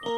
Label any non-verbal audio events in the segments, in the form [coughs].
Greetings,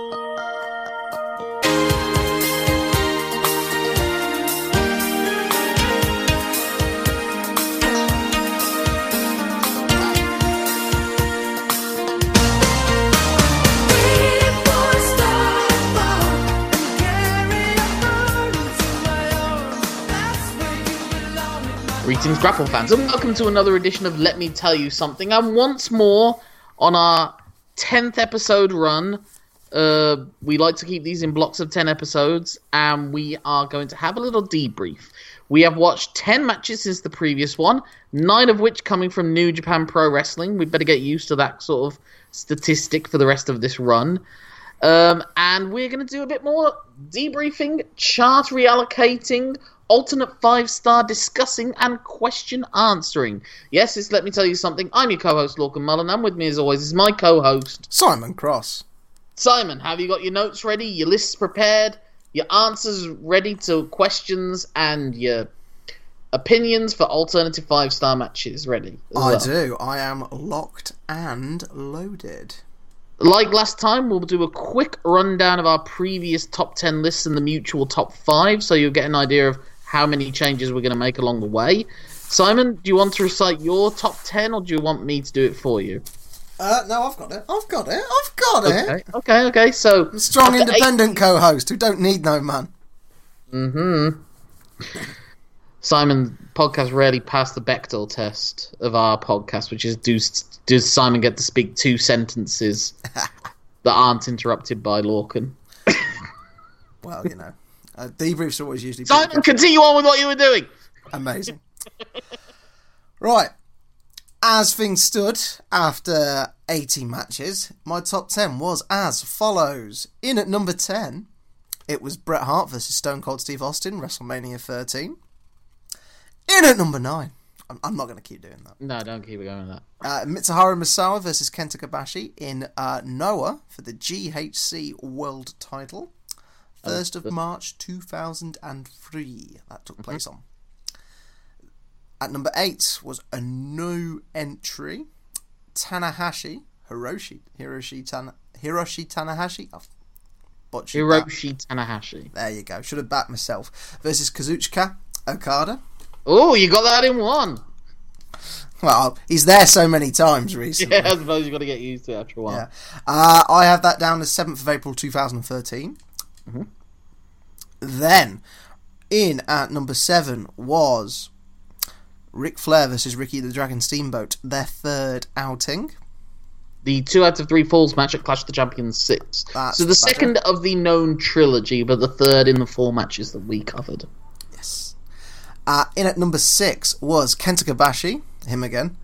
Grapple fans, and welcome to another edition of Let Me Tell You Something. And once more on our 10th episode run. Uh, we like to keep these in blocks of 10 episodes, and we are going to have a little debrief. We have watched 10 matches since the previous one, nine of which coming from New Japan Pro Wrestling. We better get used to that sort of statistic for the rest of this run. Um, and we're going to do a bit more debriefing, chart reallocating, alternate five star discussing and question answering. Yes, it's let me tell you something. I'm your co host, Lorcan Mullen, and with me as always is my co host, Simon Cross. Simon. Have you got your notes ready, your lists prepared, your answers ready to questions, and your opinions for alternative five star matches ready? I well? do. I am locked and loaded. Like last time, we'll do a quick rundown of our previous top 10 lists and the mutual top 5 so you'll get an idea of how many changes we're going to make along the way. Simon, do you want to recite your top 10 or do you want me to do it for you? Uh, no, I've got it. I've got it. I've got okay. it. Okay, okay. So, strong, independent eight... co-host who don't need no man. Mm-hmm. Simon podcast rarely passed the Bechdel test of our podcast, which is do does Simon get to speak two sentences [laughs] that aren't interrupted by Lorcan? [laughs] well, you know. Uh, debriefs are always usually. Simon, continue on with what you were doing. Amazing. [laughs] right. As things stood after 80 matches, my top 10 was as follows. In at number 10, it was Bret Hart versus Stone Cold Steve Austin, WrestleMania 13. In at number 9, I'm, I'm not going to keep doing that. No, don't keep going with that. Uh, Mitsuharu Misawa versus Kenta Kobashi in uh, Noah for the GHC World title. 1st of March 2003. That took place mm-hmm. on. At number 8 was a new entry Tanahashi, Hiroshi, Hiroshi, Tana, Hiroshi Tanahashi. I've Hiroshi that. Tanahashi. There you go. Should have backed myself. Versus Kazuchika Okada. Oh, you got that in one. Well, he's there so many times [laughs] recently. Yeah, I suppose you've got to get used to it after a while. Yeah. Uh, I have that down as 7th of April 2013. Mm-hmm. Then, in at number seven was Ric Flair versus Ricky the Dragon Steamboat, their third outing. The two out of three falls match at Clash of the Champions 6. That's so the, the second of the known trilogy, but the third in the four matches that we covered. Yes. Uh, in at number six was Kenta Kobashi, him again,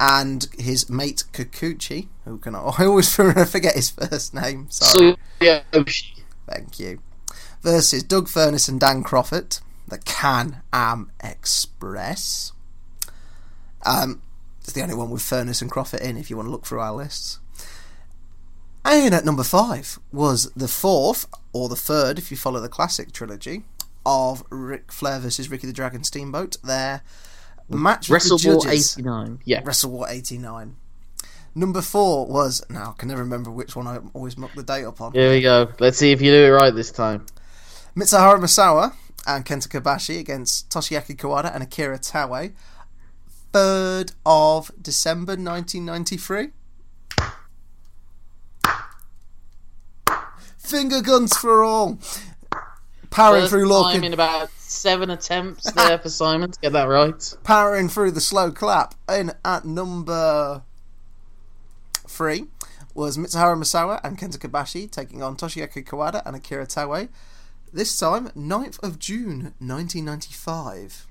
and his mate Kikuchi, who can I [laughs] always forget his first name. Sorry. Tsuyoshi. Thank you versus Doug Furnas and Dan Kroffat, the Can Am Express. Um, it's the only one with Furnas and Kroffat in if you want to look through our lists. And at number five was the fourth, or the third if you follow the classic trilogy, of Ric Flair versus Ricky the Dragon Steamboat. Their match Wrestle War 89. Yeah. Wrestle War 89. Number four was now I can never remember which one I always muck the date up on. Here we go. Let's see if you do it right this time. Mitsuharu Misawa and Kenta Kobashi against Toshiaki Kawada and Akira Taue. 3rd of December 1993. Finger guns for all. Powering First through Lorcan. in about seven attempts there for Simon to get that right. [laughs] Powering through the slow clap. In at number three was Mitsuharu Misawa and Kenta Kobashi taking on Toshiaki Kawada and Akira Taue. This time, 9th of June 1995.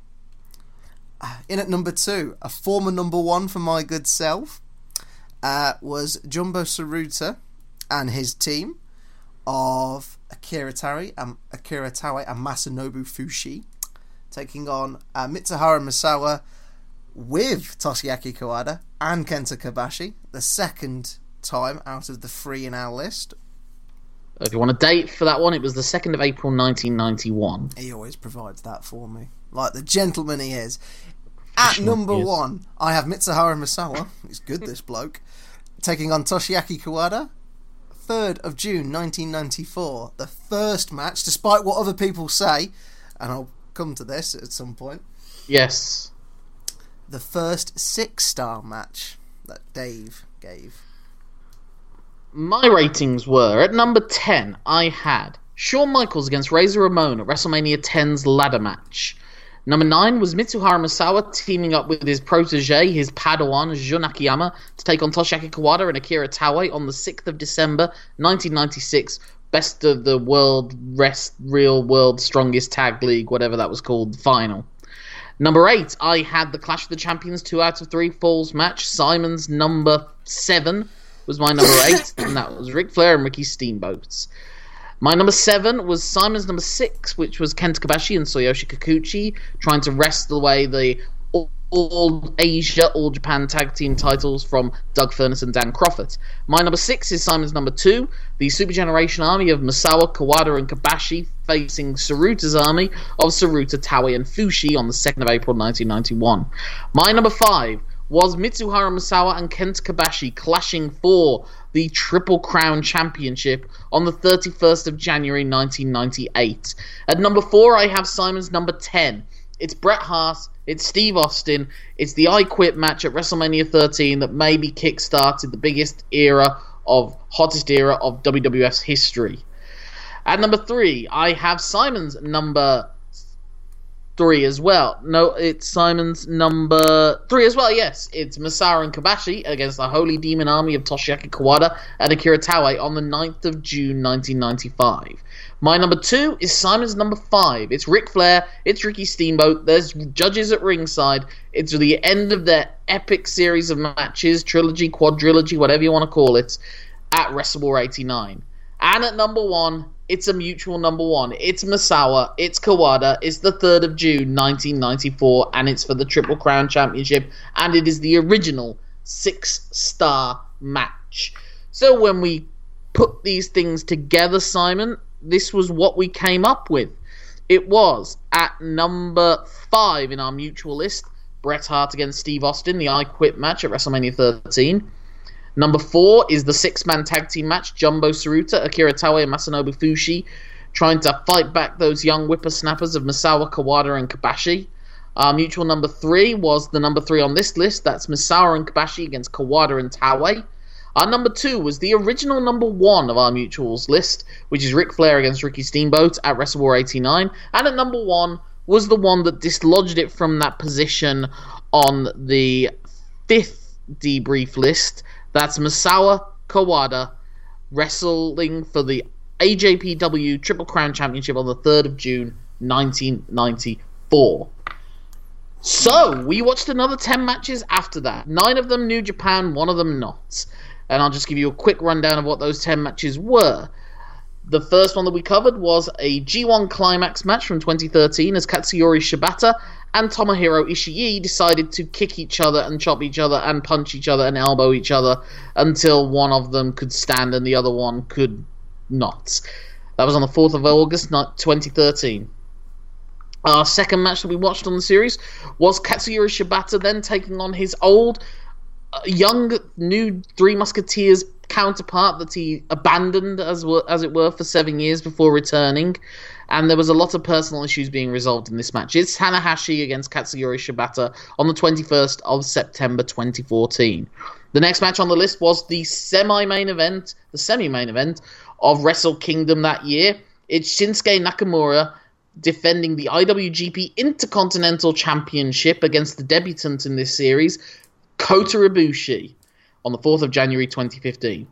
Uh, in at number two, a former number one for my good self, uh, was Jumbo Tsuruta and his team of Akira Tari and Akira Taue and Masanobu Fuchi, taking on uh, Mitsuharu Misawa with Toshiaki Kawada and Kenta Kobashi, the second time out of the three in our list, if you want a date for that one, it was the 2nd of April 1991. He always provides that for me. Like the gentleman he is. At number one, I have Mitsuharu Misawa. [laughs] He's good, this bloke. Taking on Toshiaki Kawada. 3rd of June 1994. The first match, despite what other people say, and I'll come to this at some point, Yes. the first six star match that Dave gave. My ratings were at number 10, I had Shawn Michaels against Razor Ramon at WrestleMania 10's ladder match. Number 9 was Mitsuharu Misawa teaming up with his protege, his Padawan, Jun Akiyama, to take on Toshiaki Kawada and Akira Taue on the 6th of December 1996. Best of the World Rest Real World Strongest Tag League, whatever that was called, final. Number eight, I had the Clash of the Champions two out of three falls match. Simon's number seven was my number eight, and that was Ric Flair and Ricky Steamboats. My number seven was Simon's number six, which was Kenta Kobashi and Tsuyoshi Kikuchi trying to wrest away the all, Asia, all Japan tag team titles from Doug Furnas and Dan Crawford. My number six is Simon's number two, the Super Generation army of Misawa, Kawada, and Kobashi facing Tsuruta's army of Tsuruta, Taue, and Fuchi on the 2nd of April 1991. My number five was Mitsuharu Misawa and Kent Kobashi clashing for the Triple Crown Championship on the 31st of January 1998. At number four, I have Simon's number 10. It's Bret Hart, it's Steve Austin, it's the I Quit match at WrestleMania 13 that maybe kick-started the biggest era of, hottest era of WWF's history. At number three, I have Simon's number three as well. No, it's Simon's number three as well. Yes, it's Misawa and Kobashi against the Holy Demon Army of Toshiaki Kawada and Akira Taue on the 9th of June 1995. My number two is Simon's number five. It's Ric Flair. It's Ricky Steamboat. There's judges at ringside. It's the end of their epic series of matches, trilogy, quadrilogy, whatever you want to call it, at WrestleWar 89. And at number one, it's a mutual number one. It's Misawa. It's Kawada. It's the 3rd of June, 1994, and it's for the Triple Crown Championship, and it is the original six star match. So when we put these things together, Simon, this was what we came up with. It was at number five in our mutual list Bret Hart against Steve Austin, the I Quit match at WrestleMania 13. Number four is the six man tag team match Jumbo Tsuruta, Akira Taue, and Masanobu Fuchi trying to fight back those young whippersnappers of Misawa, Kawada, and Kobashi. Our uh, mutual number three was the number three on this list. That's Misawa and Kobashi against Kawada and Taue. Our number two was the original number one of our mutuals list, which is Ric Flair against Ricky Steamboat at WrestleWar 89. And at number one was the one that dislodged it from that position on the fifth debrief list. That's Misawa Kawada wrestling for the AJPW Triple Crown Championship on the 3rd of June 1994. So, we watched another 10 matches after that. Nine of them New Japan, one of them not. And I'll just give you a quick rundown of what those 10 matches were. The first one that we covered was a G1 Climax match from 2013 as Katsuyori Shibata and Tomohiro Ishii decided to kick each other and chop each other and punch each other and elbow each other until one of them could stand and the other one could not. That was on the 4th of August 2013. Our second match that we watched on the series was Katsuyori Shibata then taking on his old, uh, young, new Three Musketeers counterpart that he abandoned, as as it were, for seven years before returning. And there was a lot of personal issues being resolved in this match. It's Tanahashi against Katsuyori Shibata on the 21st of September 2014. The next match on the list was the semi-main event, the semi-main event of Wrestle Kingdom that year. It's Shinsuke Nakamura defending the IWGP Intercontinental Championship against the debutant in this series, Kota Ibushi, on the 4th of January 2015.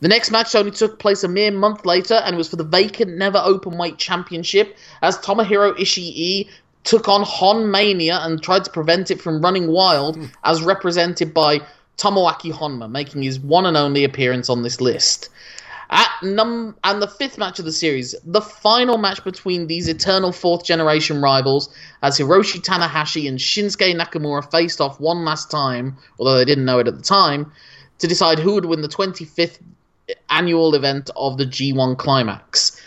The next match only took place a mere month later and was for the vacant Never Openweight Championship as Tomohiro Ishii took on Hon Mania and tried to prevent it from running wild hmm. as represented by Tomoaki Honma, making his one and only appearance on this list. At num and the fifth match of the series, the final match between these eternal fourth generation rivals, as Hiroshi Tanahashi and Shinsuke Nakamura faced off one last time, although they didn't know it at the time, to decide who would win the 25th annual event of the G1 Climax.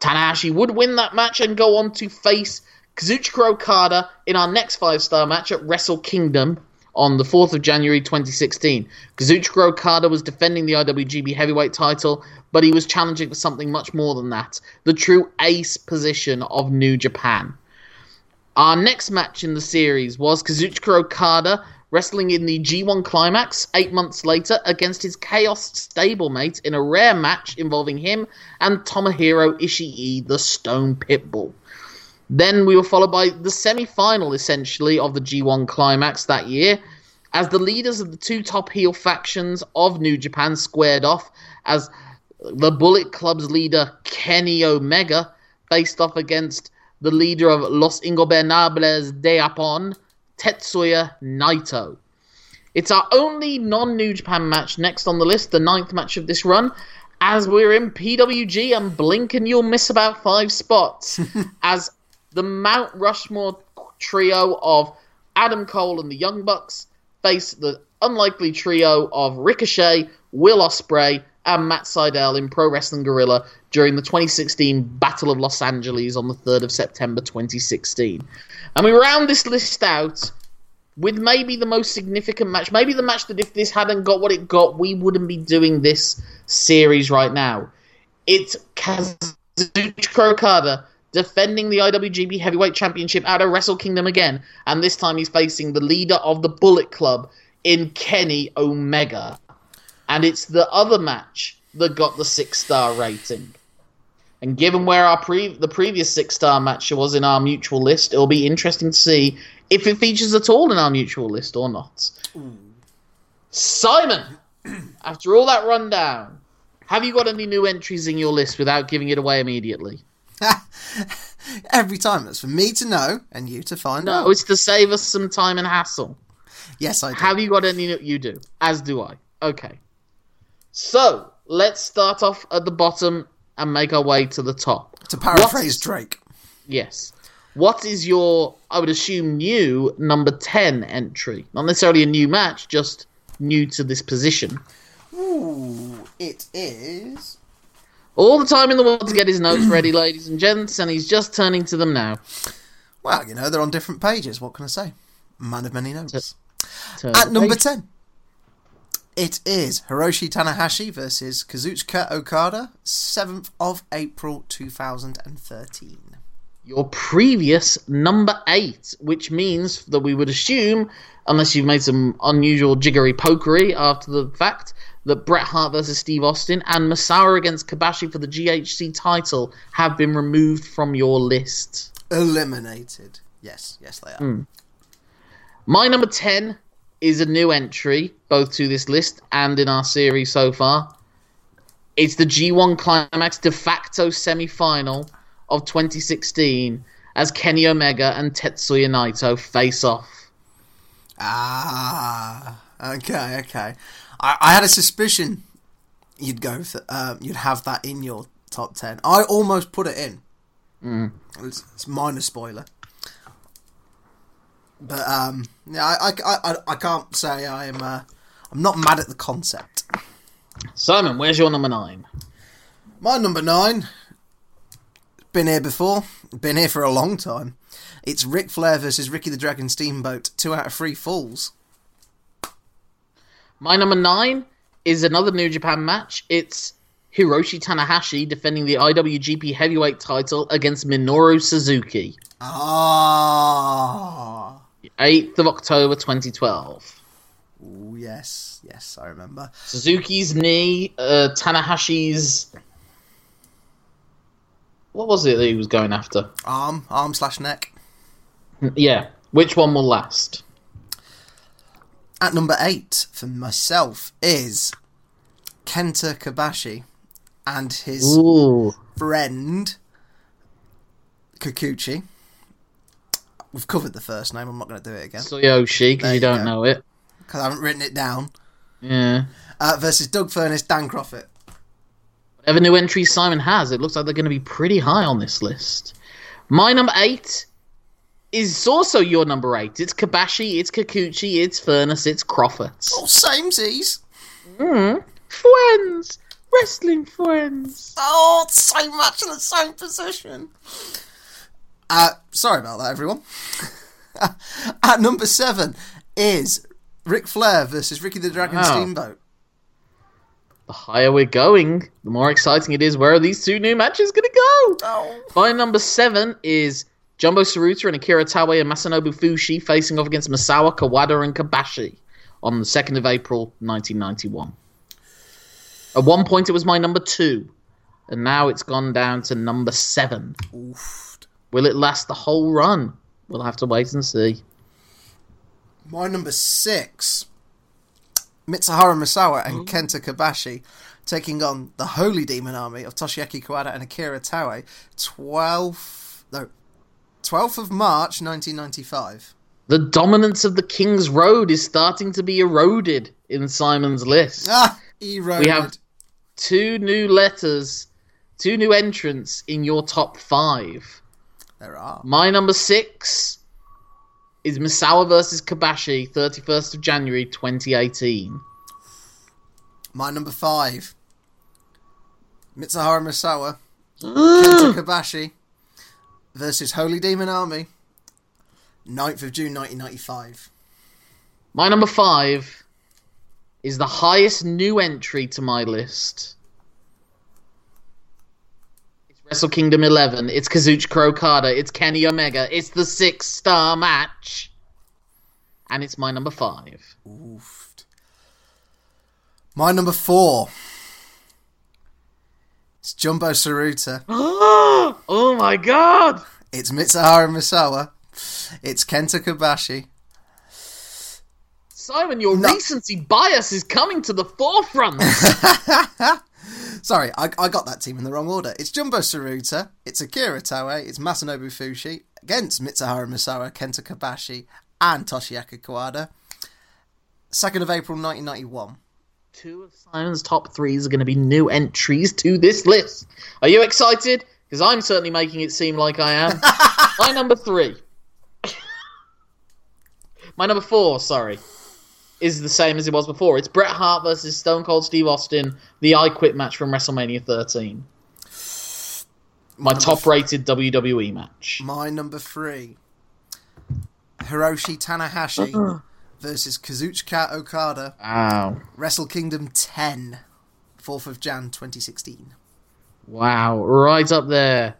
Tanahashi would win that match and go on to face Kazuchika Okada in our next five star match at Wrestle Kingdom on the 4th of January 2016. Kazuchika Okada was defending the IWGP Heavyweight title, but he was challenging for something much more than that the true ace position of New Japan. Our next match in the series was Kazuchika Okada wrestling in the G1 Climax eight months later against his Chaos stablemate in a rare match involving him and Tomohiro Ishii, the Stone Pitbull. Then we were followed by the semi final, essentially, of the G1 Climax that year, as the leaders of the two top heel factions of New Japan squared off as the Bullet Club's leader, Kenny Omega, faced off against the leader of Los Ingobernables de Japón, Tetsuya Naito. It's our only non New Japan match next on the list, the ninth match of this run, as we're in PWG and blink and you'll miss about five spots. [laughs] as the Mount Rushmore trio of Adam Cole and the Young Bucks face the unlikely trio of Ricochet, Will Ospreay, and Matt Sydal in Pro Wrestling Guerrilla during the 2016 Battle of Los Angeles on the 3rd of September 2016. And we round this list out with maybe the most significant match, maybe the match that if this hadn't got what it got, we wouldn't be doing this series right now. It's Kazuchika Okada defending the IWGP Heavyweight Championship out of Wrestle Kingdom again, and this time he's facing the leader of the Bullet Club in Kenny Omega. And it's the other match that got the six star rating. And given where our pre- the previous six star match was in our mutual list, it'll be interesting to see if it features at all in our mutual list or not. Simon, [clears throat] after all that rundown, have you got any new entries in your list without giving it away immediately? [laughs] Every time it's for me to know and you to find No, out. it's to save us some time and hassle. Yes, I do. Have you got any? You do, as do I. Okay. So let's start off at the bottom and make our way to the top. to paraphrase Drake. Yes. What is your, I would assume, new number 10 entry? Not necessarily a new match, just new to this position. Ooh, it is. All the time in the world to get his notes ready, ladies and gents, and he's just turning to them now. Well, you know, they're on different pages. What can I say? Man of many notes. Turn At number page. 10, it is Hiroshi Tanahashi versus Kazuchika Okada, 7th of April 2013. your previous number eight, which means that we would assume, unless you've made some unusual jiggery pokery after the fact, that Bret Hart versus Steve Austin and Misawa against Kobashi for the GHC title have been removed from your list. Eliminated. Yes, yes, they are. Hmm. My number 10 is a new entry, both to this list and in our series so far. It's the G1 Climax de facto semi final of 2016 as Kenny Omega and Tetsuya Naito face off. Ah, okay, okay. I, I had a suspicion you'd go for, um, you'd have that in your top 10. I almost put it in. Mm. It's, it's minor spoiler. But um, yeah, I, I, I, I can't say I am. Uh, I'm not mad at the concept. Simon, where's your number 9? My number nine. Been here before. Been here for a long time. It's Ric Flair versus Ricky the Dragon Steamboat. Two out of three falls. My number 9 is another New Japan match. It's Hiroshi Tanahashi defending the IWGP Heavyweight title against Minoru Suzuki. Ah. 8th of October 2012. Ooh, yes, yes, I remember. Suzuki's knee, uh, Tanahashi's. What was it that he was going after? Arm, arm slash neck. Yeah, which one will last? At number eight for myself is Kenta Kobashi and his Ooh, friend Kikuchi. We've covered the first name. I'm not going to do it again Tsuyoshi, because you you don't go. know it. because I haven't written it down. Yeah. Uh, versus Doug Furnas, Dan Kroffat. Whatever new entries Simon has, it looks like they're going to be pretty high on this list. My number eight is also your number eight. It's Kobashi, it's Kikuchi, it's Furnas, it's Crawford. Oh, same Z's. Friends! Wrestling friends! Oh, same match in the same position. Uh, sorry about that, everyone. [laughs] At number seven is Ric Flair versus Ricky the Dragon Wow. Steamboat. The higher we're going, the more exciting it is. Where are these two new matches going to go? Oh. My number seven is Jumbo Tsuruta and Akira Taue and Masanobu Fuchi facing off against Misawa, Kawada, and Kobashi on the 2nd of April 1991. At one point, it was my number two, and now it's gone down to number seven. Oof. Will it last the whole run? We'll have to wait and see. My number six, Mitsuharu Misawa and Kenta Kobashi taking on the Holy Demon Army of Toshiaki Kawada and Akira Taue, 12th, no, 12th of March 1995. The dominance of the King's Road is starting to be eroded in Simon's list. Ah, eroded. We have two new letters, two new entrants in your top five. There are. My number six is Misawa versus Kobashi, 31st of January 2018. My number five, Mitsuharu Misawa, [gasps] Kenta Kobashi versus Holy Demon Army, 9th of June 1995. My number five is the highest new entry to my list. Wrestle Kingdom 11. It's Kazuchika Okada. It's Kenny Omega. It's the six star match. And it's my number five. Oofed. My number four. It's Jumbo Tsuruta. [gasps] oh my god! It's Mitsuharu Misawa. It's Kenta Kobashi. Simon, your No. recency bias is coming to the forefront. [laughs] Sorry, I, I got that team in the wrong order. It's Jumbo Tsuruta. It's Akira Taue. It's Masanobu Fuchi against Mitsuharu Misawa, Kenta Kobashi, and Toshiaki Kawada. 2nd of April 1991. Two of Simon's top threes are going to be new entries to this list. Are you excited? Because I'm certainly making it seem like I am. [laughs] My number three. My number four, sorry, is the same as it was before. It's Bret Hart versus Stone Cold Steve Austin, the I Quit match from WrestleMania 13. My top rated WWE match. My number three. Hiroshi Tanahashi [gasps] versus Kazuchika Okada. Wow. Wrestle Kingdom 10. 4th of Jan 2016. Wow, right up there.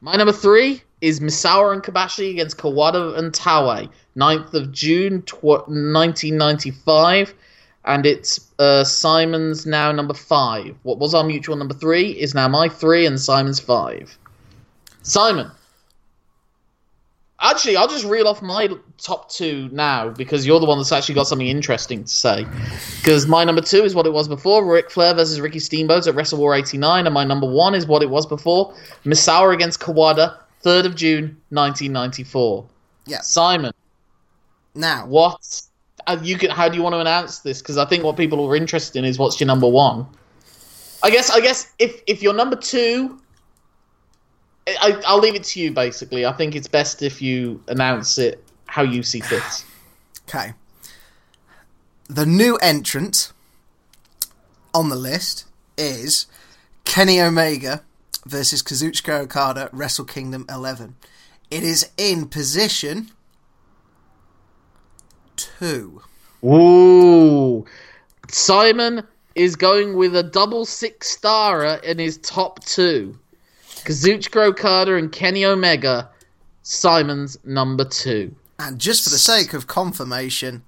My number three is Misawa and Kobashi against Kawada and Taue, 9th of June tw- 1995. And it's uh, Simon's now number five. What was our mutual number three is now my three and Simon's five. Simon. Actually, I'll just reel off my top two now because you're the one that's actually got something interesting to say. Because my number two is what it was before Ric Flair versus Ricky Steamboat at Wrestle War 89, and my number one is what it was before Misawa against Kawada, 3rd of June 1994. Yeah. Simon, Now, what? Uh, you can, how do you want to announce this? Because I think what people are interested in is what's your number one. I guess. I guess if if your number two, I, I'll leave it to you. Basically, I think it's best if you announce it how you see fit. [sighs] okay. The new entrant on the list is Kenny Omega versus Kazuchika Okada, Wrestle Kingdom 11. It is in position two. Ooh, Simon is going with a double six starer in his top two. Kazuchika Okada and Kenny Omega, Simon's number two. And just for the sake of confirmation,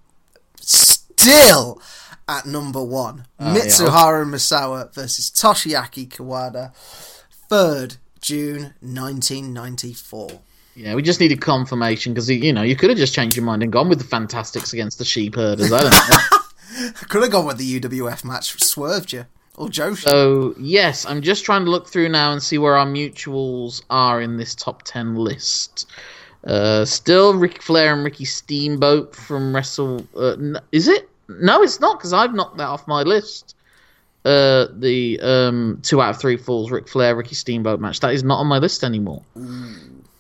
still at number one, oh, Mitsuharu Misawa versus Toshiaki Kawada, 3rd June 1994. Yeah, we just needed confirmation because you know you could have just changed your mind and gone with the Fantastics against the Sheep Herders. I don't know. [laughs] Could have gone with the UWF match, swerved you. Or Joshi. so yes, I'm just trying to look through now and see where our mutuals are in this top ten list. Uh, still Ric Flair and Ricky Steamboat from Wrestle. Uh, is it? No, it's not because I've knocked that off my list. Uh, the um, two out of three falls Ric Flair Ricky Steamboat match that is not on my list anymore.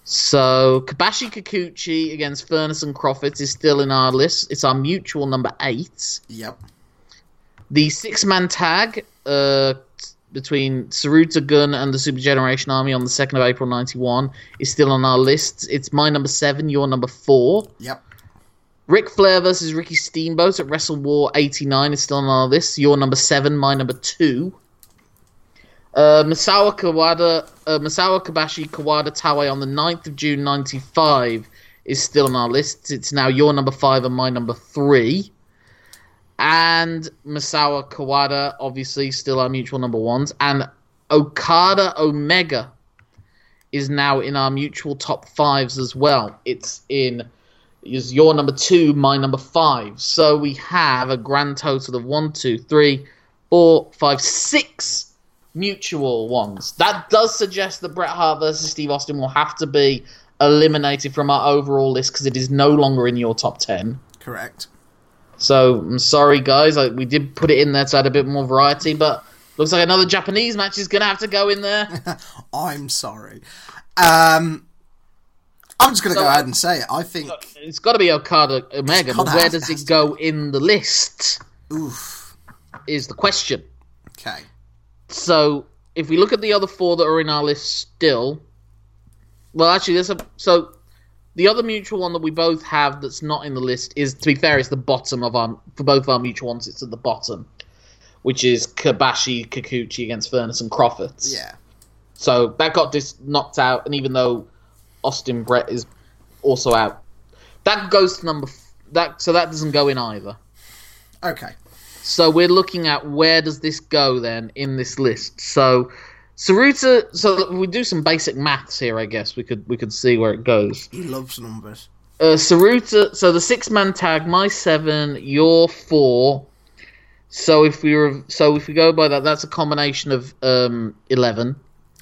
So Kobashi Kikuchi against Furnas and Crawford is still in our list. It's our mutual number eight. Yep. The six man tag uh, between Tsuruta Gun and the Super Generation Army on the 2nd of April 91 is still on our list. It's my number seven, your number four. Yep. Ric Flair versus Ricky Steamboat at Wrestle War 89 is still on our list. Your number seven, my number two. Uh, Misawa Kawada, uh, Misawa Kobashi Kawada Taue on the 9th of June 95 is still on our list. It's now your number five and my number three. And Misawa Kawada, obviously, still our mutual number ones. And Okada Omega is now in our mutual top fives as well. It's in is your number two, my number five. So we have a grand total of one, two, three, four, five, six mutual ones. That does suggest that Bret Hart versus Steve Austin will have to be eliminated from our overall list because it is no longer in your top 10. Correct. So I'm sorry, guys. I, we did put it in there to add a bit more variety, but looks like another Japanese match is going to have to go in there. [laughs] I'm sorry. Um, I'm just going to So- go ahead and say it. I think. it's got to be Okada Omega, but where does it go in the list? Oof. Is the question. Okay. So if we look at the other four that are in our list still, well, actually, there's a so the other mutual one that we both have that's not in the list is, to be fair, is the bottom of our for both our mutual ones. It's at the bottom, which is Kobashi Kikuchi against Furnas and Crofts. Yeah. So that got dis- knocked out, and even though Austin Bret is also out, that goes to number f- that. So that doesn't go in either. Okay. So we're looking at where does this go then in this list. So Tsuruta. So we do some basic maths here. I guess we could we could see where it goes. He loves numbers. Uh, Tsuruta. So the six man tag, my seven, your four. So if we were so if we go by that, that's a combination of um eleven.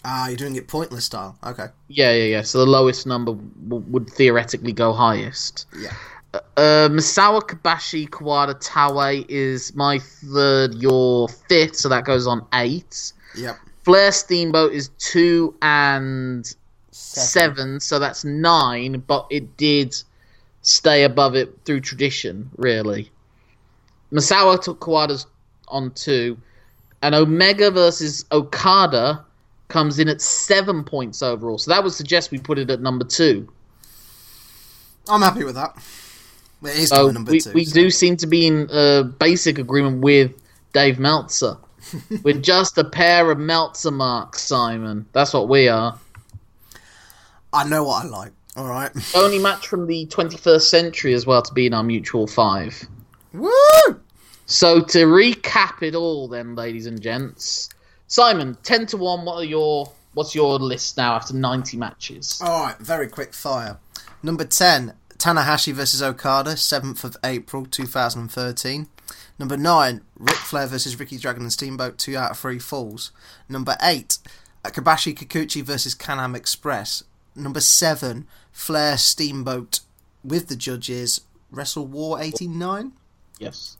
Ah, you're doing it pointless style. Okay. Yeah, yeah, yeah. So the lowest number w- would theoretically go highest. Yeah. Uh, Misawa Kobashi Kawada Taue is my third, your fifth, so that goes on eight. Yep. Flair Steamboat is two and seven. so that's nine, but it did stay above it through tradition, really. Misawa took Kawada's on two, and Omega versus Okada comes in at seven points overall. So that would suggest we put it at number two. I'm happy with that. It is So number we, two. we so- do seem to be in uh, basic agreement with Dave Meltzer. [laughs] We're just a pair of Meltzer marks, Simon. That's what we are. I know what I like. All right. [laughs] Only match from the 21st century as well to be in our mutual five. Woo! So to recap it all, then, ladies and gents, Simon, ten to one. What are your what's your list now after 90 matches? All right. Very quick fire. Number ten. Tanahashi versus Okada, 7th of April 2013. Number 9, Ric Flair versus Ricky Dragon and Steamboat, 2 out of 3 falls. Number 8, Kobashi Kikuchi versus Can-Am Express. Number 7, Flair Steamboat with the judges, Wrestle War 89. Yes.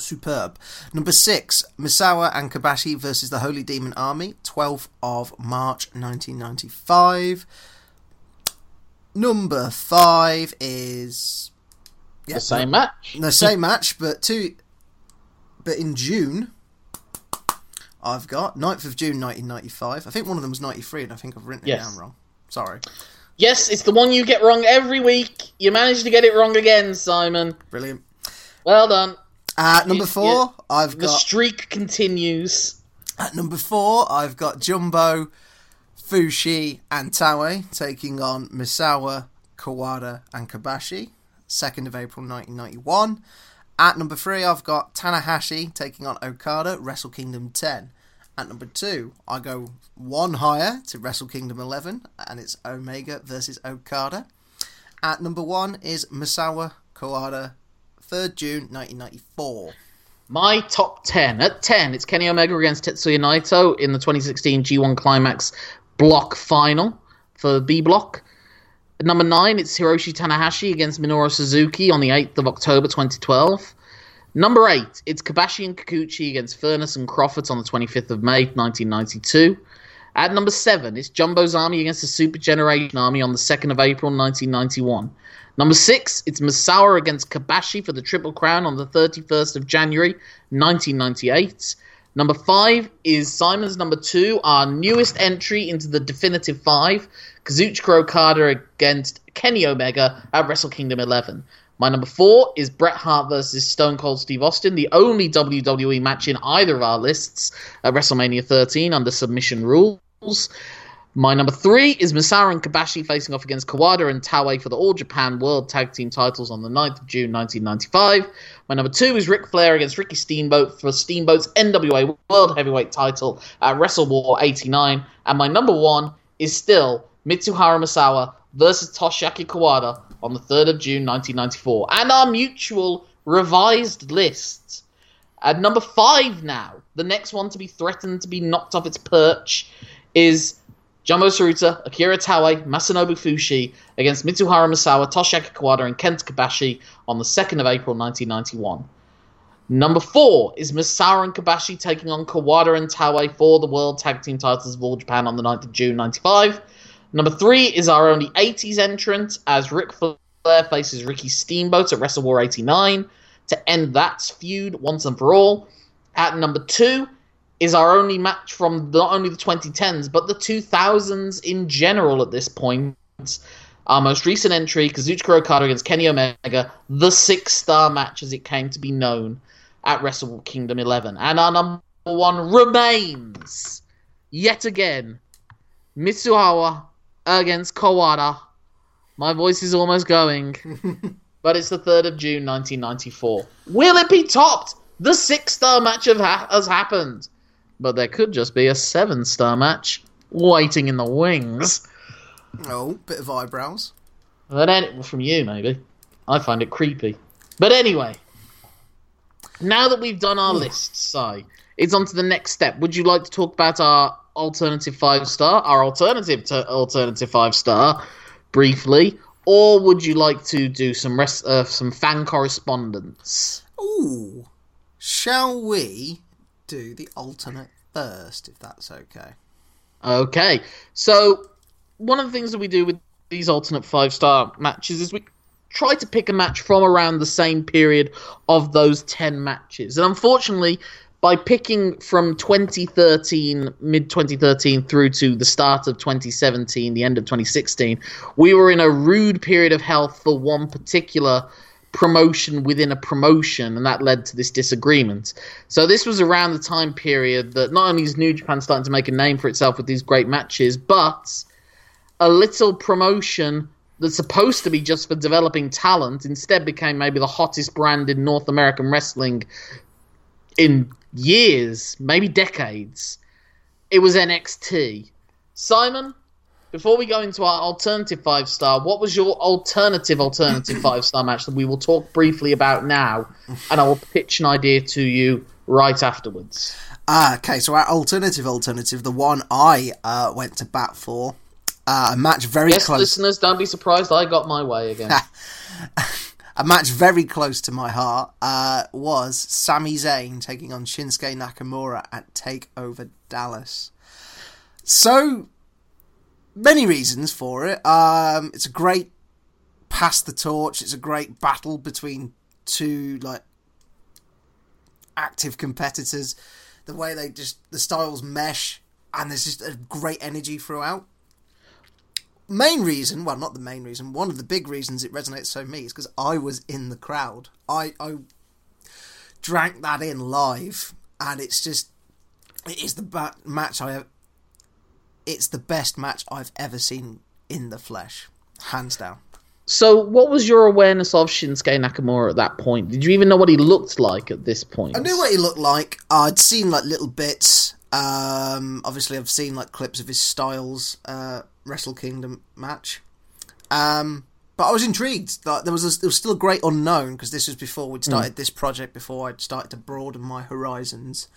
Superb. Number 6, Misawa and Kobashi versus the Holy Demon Army, 12th of March 1995. Number 5 is... Yeah, The same match. the same match, but two. But in June, I've got 9th of June 1995. I think one of them was 93, and I think I've written it Yes. down wrong. Sorry. Yes, it's the one you get wrong every week. You managed to get it wrong again, Simon. Brilliant. Well done. At number four, I've got. The streak continues. at number four, I've got Jumbo, Fuchi, and Taue taking on Misawa, Kawada, and Kobashi. 2nd of April 1991. At number three, I've got Tanahashi taking on Okada, Wrestle Kingdom 10. At number two, I go one higher to Wrestle Kingdom 11, and it's Omega versus Okada. At number one is Misawa Kawada, 3rd June 1994. My top 10. At 10, it's Kenny Omega against Tetsuya Naito in the 2016 G1 Climax block final for B block. At number 9, it's Hiroshi Tanahashi against Minoru Suzuki on the 8th of October 2012. Number 8, it's Kobashi and Kikuchi against Furnas and Crawford on the 25th of May 1992. At number 7, it's Jumbo's Army against the Super Generation Army on the 2nd of April 1991. Number 6, it's Misawa against Kobashi for the Triple Crown on the 31st of January 1998. Number 5 is Simon's number 2, our newest entry into the definitive 5, Kazuchika Okada against Kenny Omega at Wrestle Kingdom 11. My number four is Bret Hart versus Stone Cold Steve Austin, the only WWE match in either of our lists at WrestleMania 13 under submission rules. My number three is Misawa and Kobashi facing off against Kawada and Taue for the All Japan World Tag Team titles on the 9th of June 1995. My number two is Ric Flair against Ricky Steamboat for Steamboat's NWA World Heavyweight title at Wrestle War 89. And my number one is still Mitsuharu Misawa versus Toshiaki Kawada on the 3rd of June 1994. And our mutual revised list. At number five now, the next one to be threatened to be knocked off its perch is Jumbo Tsuruta, Akira Taue, Masanobu Fuchi against Mitsuharu Misawa, Toshiaki Kawada, and Kent Kobashi on the 2nd of April 1991. Number four is Misawa and Kobashi taking on Kawada and Taue for the World Tag Team titles of All Japan on the 9th of June 95. Number three is our only 80s entrant as Ric Flair faces Ricky Steamboat at Wrestle War 89 to end that feud once and for all. At number two is our only match from not only the 2010s but the 2000s in general at this point. Our most recent entry, Kazuchika Okada against Kenny Omega, the six-star match as it came to be known at Wrestle Kingdom 11. And our number one remains, yet again, Mitsuhawa against Kawada. My voice is almost going, [laughs] but it's the 3rd of June 1994. Will it be topped? The six-star match have ha- has happened but there could just be a seven star match waiting in the wings. Oh, bit of eyebrows. But any- from you, maybe. I find it creepy. But anyway, now that we've done our lists, Si, it's on to the next step. Would you like to talk about our alternative five star, our alternative to alternative five star, briefly, or would you like to do some res- uh, some fan correspondence? Ooh. Shall we do the alternate first, if that's okay? Okay, so one of the things that we do with these alternate five star matches is we try to pick a match from around the same period of those 10 matches. And unfortunately, by picking from 2013, mid 2013 through to the start of 2017, the end of 2016, we were in a rude period of health for one particular promotion within a promotion, and that led to this disagreement. So this was around the time period that not only is New Japan starting to make a name for itself with these great matches, but a little promotion that's supposed to be just for developing talent instead became maybe the hottest brand in North American wrestling in years, maybe decades. It was NXT. Simon, before we go into our alternative five star, what was your alternative alternative [coughs] five star match that we will talk briefly about now, and I will pitch an idea to you right afterwards. Ah, okay. So our alternative alternative, the one I uh, went to bat for, uh, a match very Yes, close. listeners, don't be surprised I got my way again. [laughs] a match very close to my heart uh, was Sami Zayn taking on Shinsuke Nakamura at Takeover Dallas. So many reasons for it. Um, it's a great pass the torch. It's a great battle between two like active competitors. The way they just the styles mesh, and there's just a great energy throughout. Main reason, well, not the main reason. One of the big reasons it resonates so me is because I was in the crowd. I I drank that in live, and it's just it is the ba- match I have. It's the best match I've ever seen in the flesh, hands down. So, what was your awareness of Shinsuke Nakamura at that point? Did you even know what he looked like at this point? I knew what he looked like. I'd seen like little bits. Um, obviously, I've seen like clips of his Styles uh, Wrestle Kingdom match. Um, but I was intrigued. Like there was a, there was still a great unknown because this was before we'd started this project. Before I'd started to broaden my horizons.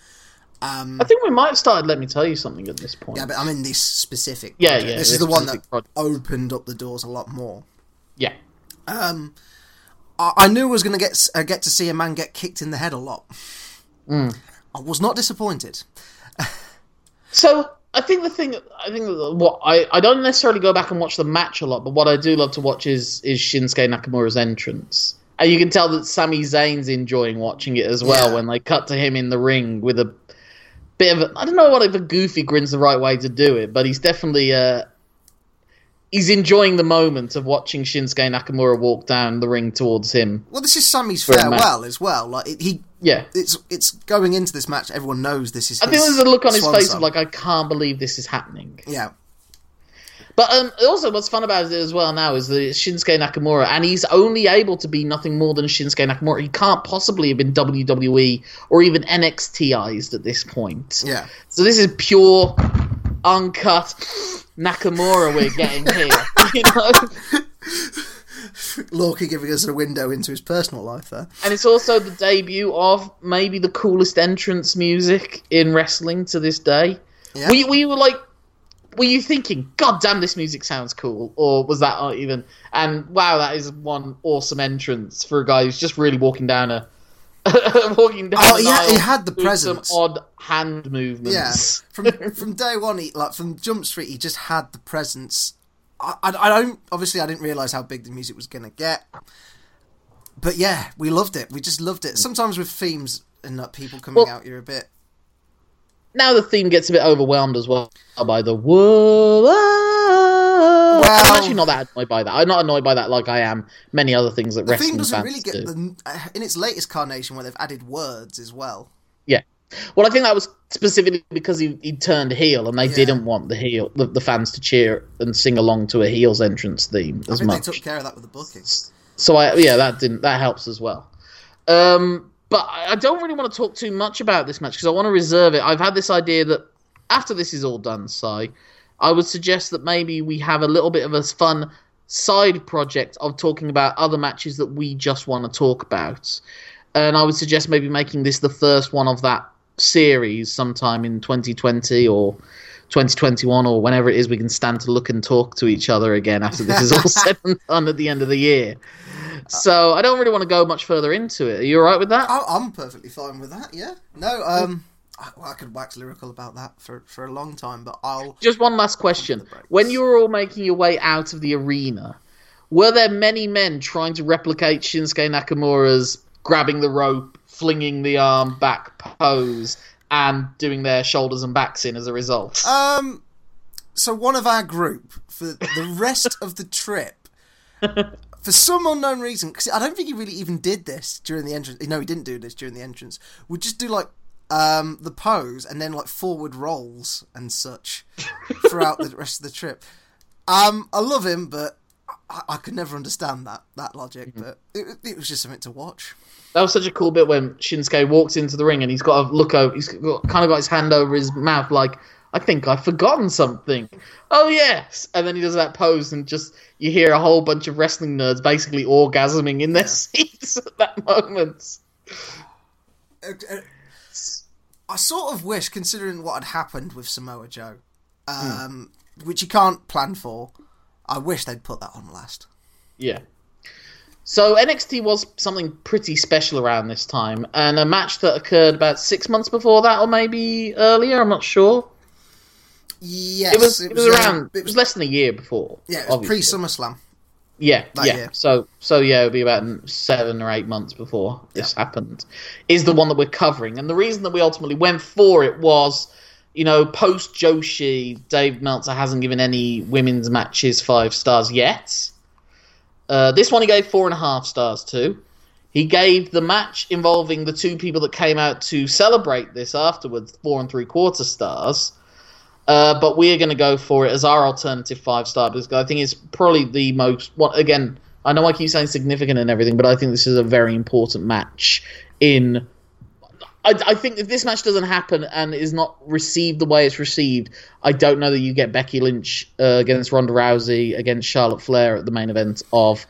Um, I think we might have started. Let me tell you something at this point. yeah, but I'm in this specific. Yeah, project. yeah, This this is the one that project. opened up the doors a lot more. yeah. Um, I, I knew I was going to get uh, get to see a man get kicked in the head a lot. Mm. I was not disappointed. So I think the thing, I think what I, I don't necessarily go back and watch the match a lot, but what I do love to watch is is Shinsuke Nakamura's entrance, and you can tell that Sami Zayn's enjoying watching it as well Yeah. when they cut to him in the ring with a bit of a, I don't know what if a goofy grin's the right way to do it, but he's definitely uh he's enjoying the moment of watching Shinsuke Nakamura walk down the ring towards him. Well, this is Sami's For a match. farewell as well. Like it, he, Yeah. it's it's going into this match. Everyone knows this is. I think there's a look on his face song. of like, I can't believe this is happening. yeah, But um, also, what's fun about it as well now is that Shinsuke Nakamura, and he's only able to be nothing more than Shinsuke Nakamura. He can't possibly have been WWE or even NXTized at this point. yeah. So this is pure, uncut Nakamura we're getting here. [laughs] you know? [laughs] Lorky giving us a window into his personal life there. And it's also the debut of maybe the coolest entrance music in wrestling to this day. Yeah. Were, you, were like, were you thinking, God damn, this music sounds cool? Or was that not even, and wow, that is one awesome entrance for a guy who's just really walking down a, [laughs] walking down Oh, yeah, he had the presence. Some odd hand movements. Yeah, from [laughs] from day one, he like from Jump Street, he just had the presence. I, I, I don't obviously I didn't realize how big the music was gonna get, but yeah, we loved it. We just loved it. Sometimes with themes and like, people coming Well- out, you're a bit. Now the theme gets a bit overwhelmed as well by the whoa. I'm actually not that annoyed by that. I'm not annoyed by that like I am many other things that The wrestling theme doesn't fans really get do. the uh, in its latest carnation where they've added words as well. Yeah. Well, I think that was specifically because he, he turned heel, and they Yeah. didn't want the heel the, the fans to cheer and sing along to a heel's entrance theme I as think much. they took care of that with the booking. So I yeah, that didn't that helps as well. Um, but I don't really want to talk too much about this match because I want to reserve it. I've had this idea that after this is all done, Si, I would suggest that maybe we have a little bit of a fun side project of talking about other matches that we just want to talk about. And I would suggest maybe making this the first one of that series sometime in 2020 or 2021 or whenever it is we can stand to look and talk to each other again after this is all [laughs] said and done at the end of the year. [laughs] So I don't really want to go much further into it. Are you alright with that? I, I'm perfectly fine with that. Yeah, no, um, I, well, I could wax lyrical about that for for a long time, but I'll. Just one last question. When you were all making your way out of the arena, were there many men trying to replicate Shinsuke Nakamura's grabbing the rope, flinging the arm back pose, and doing their shoulders and backs in as a result? Um, so one of our group for the rest of the trip, [laughs] for some unknown reason, because I don't think he really even did this during the entrance. No, he didn't do this during the entrance. Would just do like um the pose and then like forward rolls and such [laughs] throughout the rest of the trip. Um, I love him, but I, I could never understand that that logic. But it, it was just something to watch. That was such a cool bit when Shinsuke walks into the ring and he's got a look over. He's got, kind of got his hand over his mouth, like I think I've forgotten something. Oh yes, and then he does that pose, and just you hear a whole bunch of wrestling nerds basically orgasming in their [laughs] seats at that moment. I sort of wish, considering what had happened with Samoa Joe, um, which you can't plan for, I wish they'd put that on last. Yeah. So NXT was something pretty special around this time, and a match that occurred about six months before that, or maybe earlier. I'm not sure. Yes, It was. It was, um, around. it It was was less than a year before. yeah, it was pre. SummerSlam. Yeah, that yeah. year. So, so yeah, it would be about seven or eight months before this happened. Is the one that we're covering, and the reason that we ultimately went for it was, you know, post Joshi, Dave Meltzer hasn't given any women's matches five stars yet. Uh, this one he gave four and a half stars to. He gave the match involving the two people that came out to celebrate this afterwards four and three quarter stars. Uh, but we are going to go for it as our alternative five star because I think it's probably the most. Again? I know I keep saying significant and everything, but I think this is a very important match. In, I, I think if this match doesn't happen and is not received the way it's received, I don't know that you get Becky Lynch uh, against Ronda Rousey against Charlotte Flair at the main event of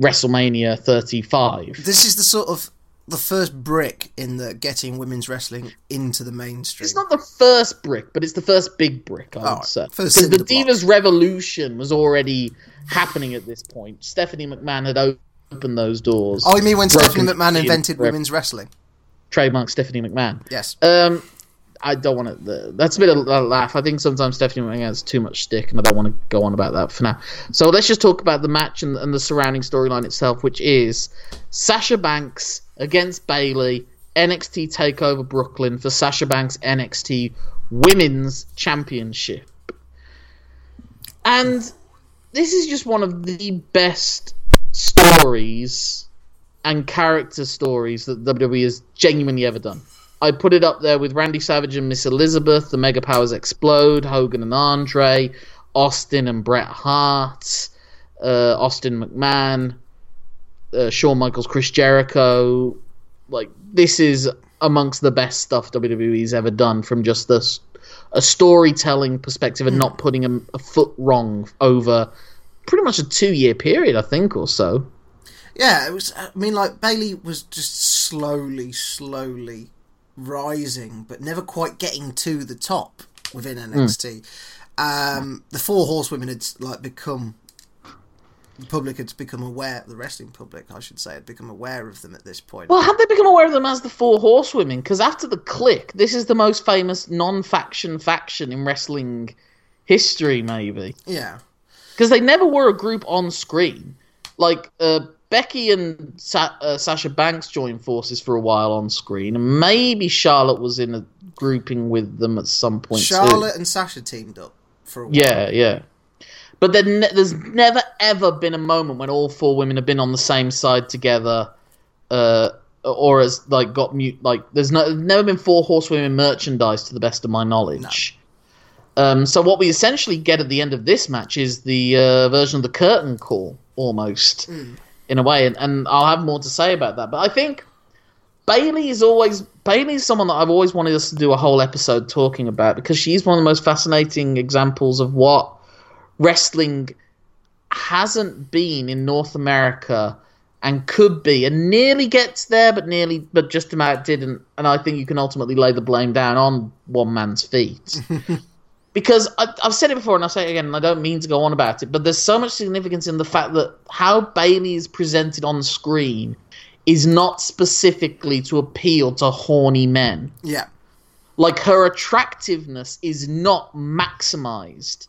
WrestleMania 35. This is the sort of the first brick in the getting women's wrestling into the mainstream. It's not the first brick, but it's the first big brick, I would Alright, say. Because the block. Divas Revolution was already happening at this point. Stephanie McMahon had opened those doors. oh, you mean when Stephanie McMahon invented women's wrestling? Trademark Stephanie McMahon. Yes. Um, I don't want to. That's a bit of a laugh. I think sometimes Stephanie has too much stick, and I don't want to go on about that for now. So let's just talk about the match and, and the surrounding storyline itself, which is Sasha Banks against Bayley, NXT Takeover Brooklyn for Sasha Banks NXT Women's Championship. And this is just one of the best stories and character stories that WWE has genuinely ever done. I put it up there with Randy Savage and Miss Elizabeth, the Mega Powers Explode, Hogan and Andre, Austin and Bret Hart, uh, Austin McMahon, uh, Shawn Michaels, Chris Jericho. Like this is amongst the best stuff WWE's ever done from just this a storytelling perspective and not putting a, a foot wrong over pretty much a two year period, I think, or so. Yeah, it was. I mean, like Bayley was just slowly, slowly rising, but never quite getting to the top within NXT. Um, the four horsewomen had like become the public had become aware. The wrestling public, I should say, had become aware of them at this point. Well, have they become aware of them as the Four Horsewomen? Because after the Kliq, this is the most famous non-faction faction in wrestling history, maybe. yeah, Because they never were a group on screen. Like uh, Becky and Sa- uh, Sasha Banks joined forces for a while on screen, and maybe Charlotte was in a grouping with them at some point. too. Charlotte and Sasha teamed up for a while. Yeah, yeah. But then ne- there's never ever been a moment when all four women have been on the same side together, uh, or as like got mute. Like there's no never been four horsewomen merchandise to the best of my knowledge. Um, so what we essentially get at the end of this match is the uh, version of the curtain call, almost in a way, and, and I'll have more to say about that. But I think Bayley is always Bayley is someone that I've always wanted us to do a whole episode talking about because she's one of the most fascinating examples of what wrestling hasn't been in North America and could be and nearly gets there but nearly but just about didn't and I think you can ultimately lay the blame down on one man's feet. [laughs] because I, I've said it before and I'll say it again and I don't mean to go on about it but there's so much significance in the fact that how Bayley is presented on screen is not specifically to appeal to horny men. Yeah, like her attractiveness is not maximized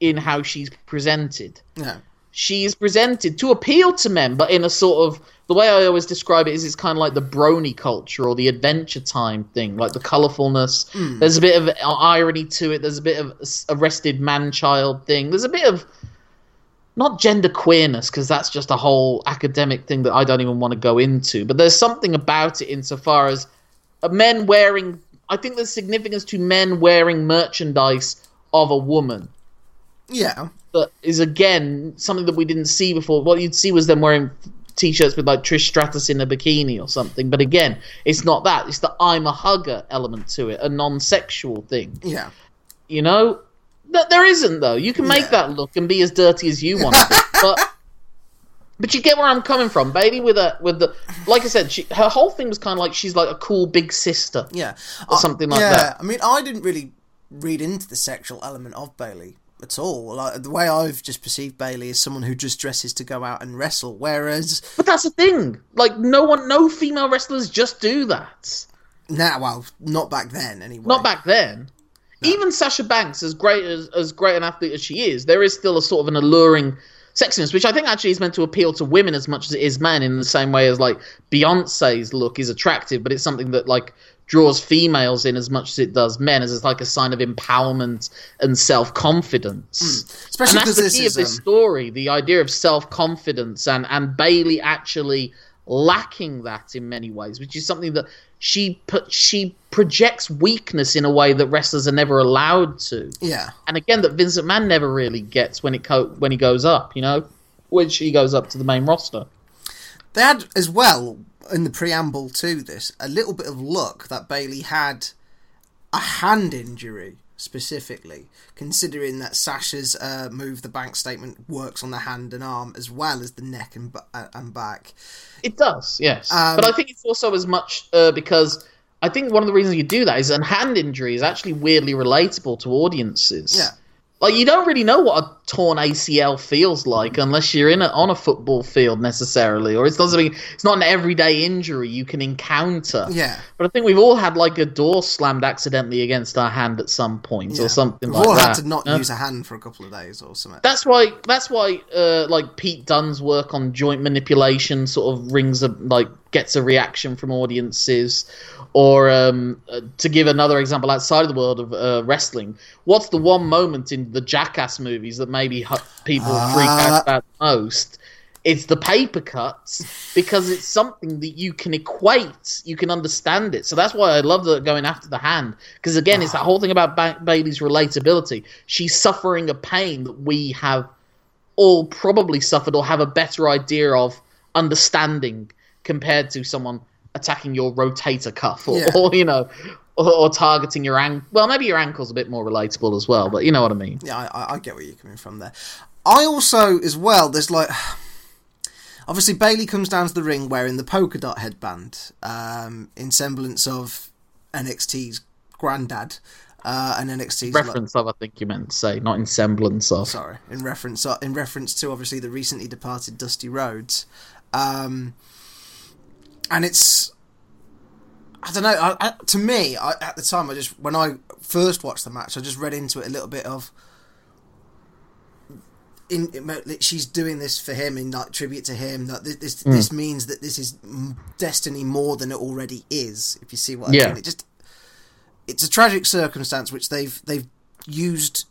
in how she's presented. yeah, She is presented to appeal to men, but in a sort of the way I always describe it is it's kind of like the brony culture or the adventure time thing, like the colorfulness. There's a bit of irony to it. There's a bit of arrested man child thing. There's a bit of not gender queerness because that's just a whole academic thing that I don't even want to go into. But there's something about it insofar as uh, men wearing. I think there's significance to men wearing merchandise of a woman yeah, that is again something that we didn't see before. What you'd see was them wearing t-shirts with like Trish Stratus in a bikini or something. But again, it's not that. It's the I'm a hugger element to it, a non-sexual thing. yeah. You know, Th- there isn't though. You can make Yeah. that look and be as dirty as you want, to be, [laughs] but. But you get where I'm coming from, baby. With a with the, like I said, she, her whole thing was kind of like she's like a cool big sister. Yeah, Or something like yeah, that. I mean, I didn't really read into the sexual element of Bayley at all. Like the way I've just perceived Bayley is someone who just dresses to go out and wrestle, whereas But that's the thing. Like no one, no female wrestlers just do that. now, well, not back then anyway. Not back then. Even Sasha Banks, as great as as great an athlete as she is, there is still a sort of an alluring sexiness, which I think actually is meant to appeal to women as much as it is men, in the same way as like Beyonce's look is attractive, but it's something that like draws females in as much as it does men, as it's like a sign of empowerment and self confidence. especially and that's the key is of this um, story the idea of self-confidence and and Bayley actually lacking that in many ways which is something that she put she projects weakness in a way that wrestlers are never allowed to. Yeah, and again that Vince McMahon never really gets when it co- when he goes up you know? When he goes up to the main roster. They had as well in the preamble to this a little bit of luck that Bayley had a hand injury specifically, considering that Sasha's uh, move the bank statement works on the hand and arm as well as the neck and uh, and back. It does, yes. Um, but I think it's also as much uh, because I think one of the reasons you do that is a hand injury is actually weirdly relatable to audiences. Yeah. Like you don't really know what a torn ACL feels like unless you're in a, on a football field necessarily, or it's not something. It's not an everyday injury you can encounter. Yeah. But I think we've all had like a door slammed accidentally against our hand at some point Yeah. or something We've like all that. had to not you know? use a hand for a couple of days or something. That's why. That's why. Uh, like Pete Dunne's work on joint manipulation sort of rings a like gets a reaction from audiences. Or um, uh, to give another example outside of the world of uh, wrestling, what's the one moment in the Jackass movies that maybe people freak Uh, out about most? It's the paper cuts because it's something that you can equate, you can understand it. So that's why I love the going after the hand because again, it's that whole thing about ba- Bayley's relatability. She's suffering a pain that we have all probably suffered or have a better idea of understanding compared to someone attacking your rotator cuff or, Yeah. or [laughs] you know or, or targeting your ankle. Well, maybe your ankle's a bit more relatable as well, but you know what I mean. Yeah, I, I- get where you're coming from there. I also, as well, there's like. [sighs] Obviously, Bayley comes down to the ring wearing the polka dot headband, um, in semblance of NXT's granddad, uh, and NXT's like- Reference of, I think you meant to say, not in semblance of. sorry, in reference in reference to obviously the recently departed Dusty Rhodes, um, and it's I don't know. I, I, to me, I, at the time, I just when I first watched the match, I just read into it a little bit of. In, in- she's doing this for him in like tribute to him. That this this, this means that this is destiny more than it already is. If you see what I Yeah. mean, it just it's a tragic circumstance which they've they've used.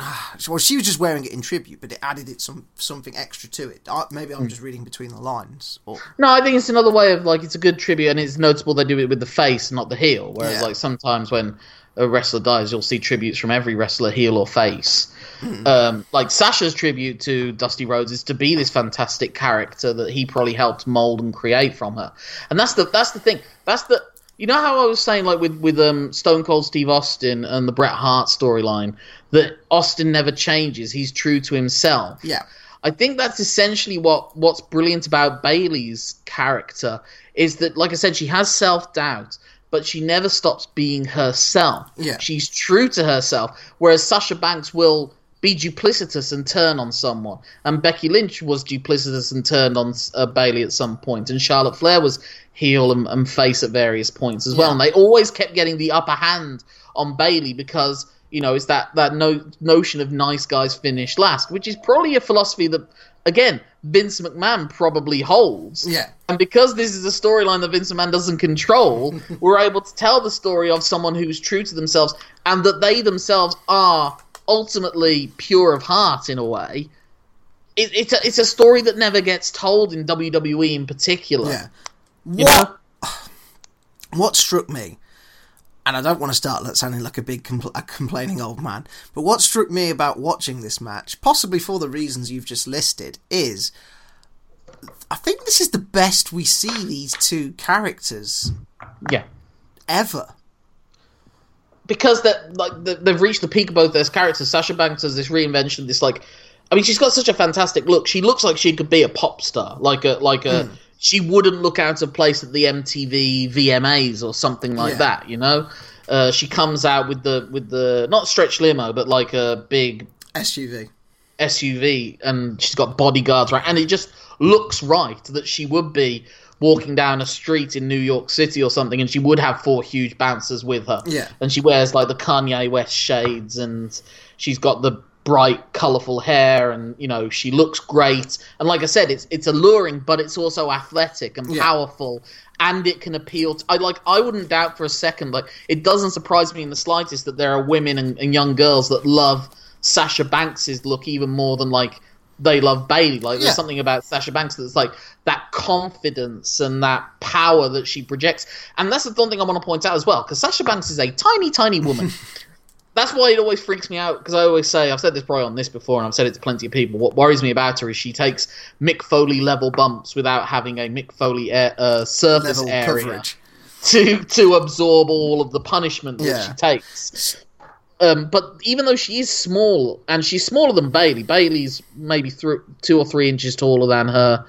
Ah, well, she was just wearing it in tribute, but it added it some something extra to it. I, maybe I'm hmm. just reading between the lines. Or No, I think it's another way of like it's a good tribute, and it's notable they do it with the face, not the heel. Whereas Yeah. like sometimes when a wrestler dies, you'll see tributes from every wrestler, heel or face. Hmm. Um, like Sasha's tribute to Dusty Rhodes is to be this fantastic character that he probably helped mold and create from her, and that's the that's the thing. That's the you know how I was saying like with with um, Stone Cold Steve Austin and the Bret Hart storyline that Austin never changes. He's true to himself. yeah, I think that's essentially what what's brilliant about Bayley's character is that, like I said, she has self doubt, but she never stops being herself. Yeah. she's true to herself. Whereas Sasha Banks will be duplicitous and turn on someone, and Becky Lynch was duplicitous and turned on uh, Bayley at some point, and Charlotte Flair was heel and, and face at various points as well. And they always kept getting the upper hand on Bayley because you know it's that that no, notion of nice guys finish last, which is probably a philosophy that again Vince McMahon probably holds. yeah, And because this is a storyline that Vince McMahon doesn't control, [laughs] we're able to tell the story of someone who's true to themselves and that they themselves are ultimately pure of heart in a way. It, it's a it's a story that never gets told in WWE in particular. yeah. You What know? [sighs] what struck me, and I don't want to start sounding like a big compl- a complaining old man, but what struck me about watching this match, possibly for the reasons you've just listed, is I think this is the best we see these two characters Yeah. ever. because that like they've reached the peak of both those characters. Sasha Banks has this reinvention, this like, I mean, she's got such a fantastic look. She looks like she could be a pop star, like a like a. Hmm. She wouldn't look out of place at the MTV VMAs or something like Yeah. that, you know. Uh, she comes out with the with the not stretch limo, but like a big SUV. SUV, and she's got bodyguards right, and it just looks right that she would be walking down a street in New York City or something, and she would have four huge bouncers with her. Yeah. and she wears like the Kanye West shades, and she's got the bright, colorful hair, and you know she looks great. And like I said, it's it's alluring, but it's also athletic and Yeah. powerful. And it can appeal to. I like. I wouldn't doubt for a second. Like, it doesn't surprise me in the slightest that there are women and, and young girls that love Sasha Banks's look even more than like they love Bayley. Like Yeah. there's something about Sasha Banks that's like that confidence and that power that she projects. And that's the one thing I want to point out as well, because Sasha Banks is a tiny, tiny woman. [laughs] that's why it always freaks me out because I always say I've said this probably on this before and I've said it to plenty of people. What worries me about her is she takes Mick Foley level bumps without having a Mick Foley air, uh, surface Level area coverage. to to absorb all of the punishment that Yeah. she takes. Um, but even though she is small, and she's smaller than Bayley, Bayley's maybe through two or three inches taller than her,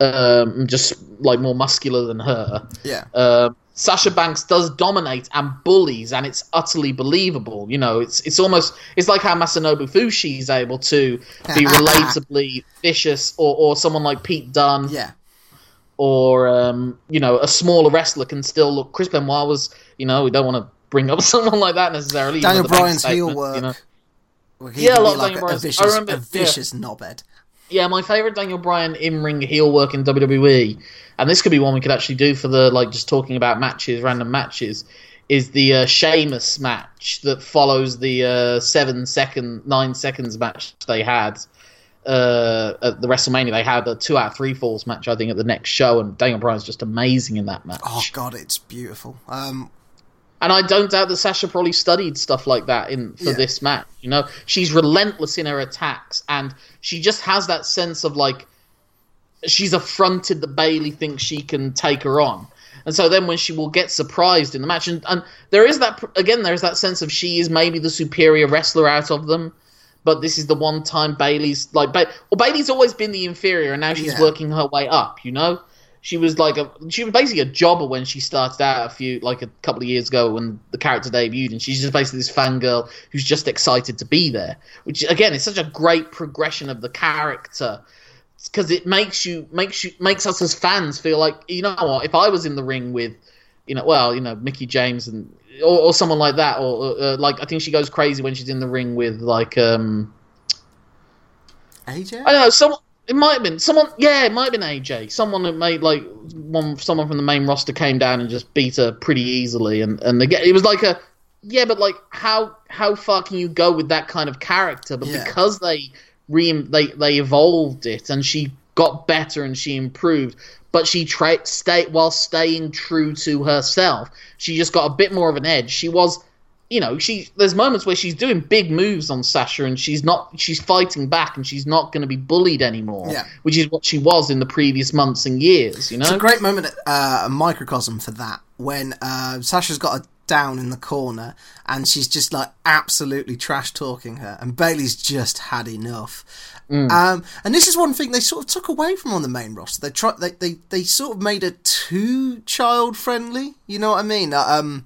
um, just like more muscular than her. Yeah. Uh, Sasha Banks does dominate and bullies, and it's utterly believable. You know, it's it's almost it's like how Masanobu Fuchi is able to be [laughs] relatably vicious, or, or someone like Pete Dunne, Yeah. or um, you know, a smaller wrestler can still look. Chris Benoit was, you know, we don't want to bring up [laughs] someone like that necessarily. Daniel a Bryan's heel work. you know. Well, Yeah, a lot be of like Daniel a, a Bryan's- I vicious, remember- a vicious knobhead. Yeah, my favorite Daniel Bryan in ring heel work in WWE, and this could be one we could actually do for the like just talking about matches, random matches, is the uh, Sheamus match that follows the uh, seven second, nine seconds match they had uh, at the WrestleMania. They had a two out of three falls match, I think, at the next show, and Daniel Bryan's just amazing in that match. Oh god, it's beautiful. Um, And I don't doubt that Sasha probably studied stuff like that in for Yeah. this match. You know, she's relentless in her attacks, and she just has that sense of like she's affronted that Bayley thinks she can take her on. And so then when she will get surprised in the match, and, and there is that again, there is that sense of she is maybe the superior wrestler out of them, but this is the one time Bayley's like, ba- well, Bayley's always been the inferior, and now she's Yeah. working her way up. You know, she was like a she was basically a jobber when she started out a few like a couple of years ago when the character debuted, and she's just basically this fangirl who's just excited to be there. Which again is such a great progression of the character because it makes you makes you makes us as fans feel like you know what if I was in the ring with you know well you know Mickie James and or, or someone like that or uh, like I think she goes crazy when she's in the ring with like um AJ. I don't know someone it might have been someone yeah it might have been AJ someone that made like one someone from the main roster came down and just beat her pretty easily and and again it was like a yeah but like how how far can you go with that kind of character? But Yeah. because they re they they evolved it and she got better and she improved but she tra- stay while staying true to herself she just got a bit more of an edge. She was you know she there's moments where she's doing big moves on Sasha and she's not she's fighting back and she's not going to be bullied anymore Yeah. which is what she was in the previous months and years you know It's a great moment, uh, a microcosm for that when uh, Sasha's got her down in the corner and she's just like absolutely trash talking her, and Bailey's just had enough. Um, and this is one thing they sort of took away from on the main roster. They tried, they, they, they sort of made it too child friendly. You know what I mean? Uh, Um,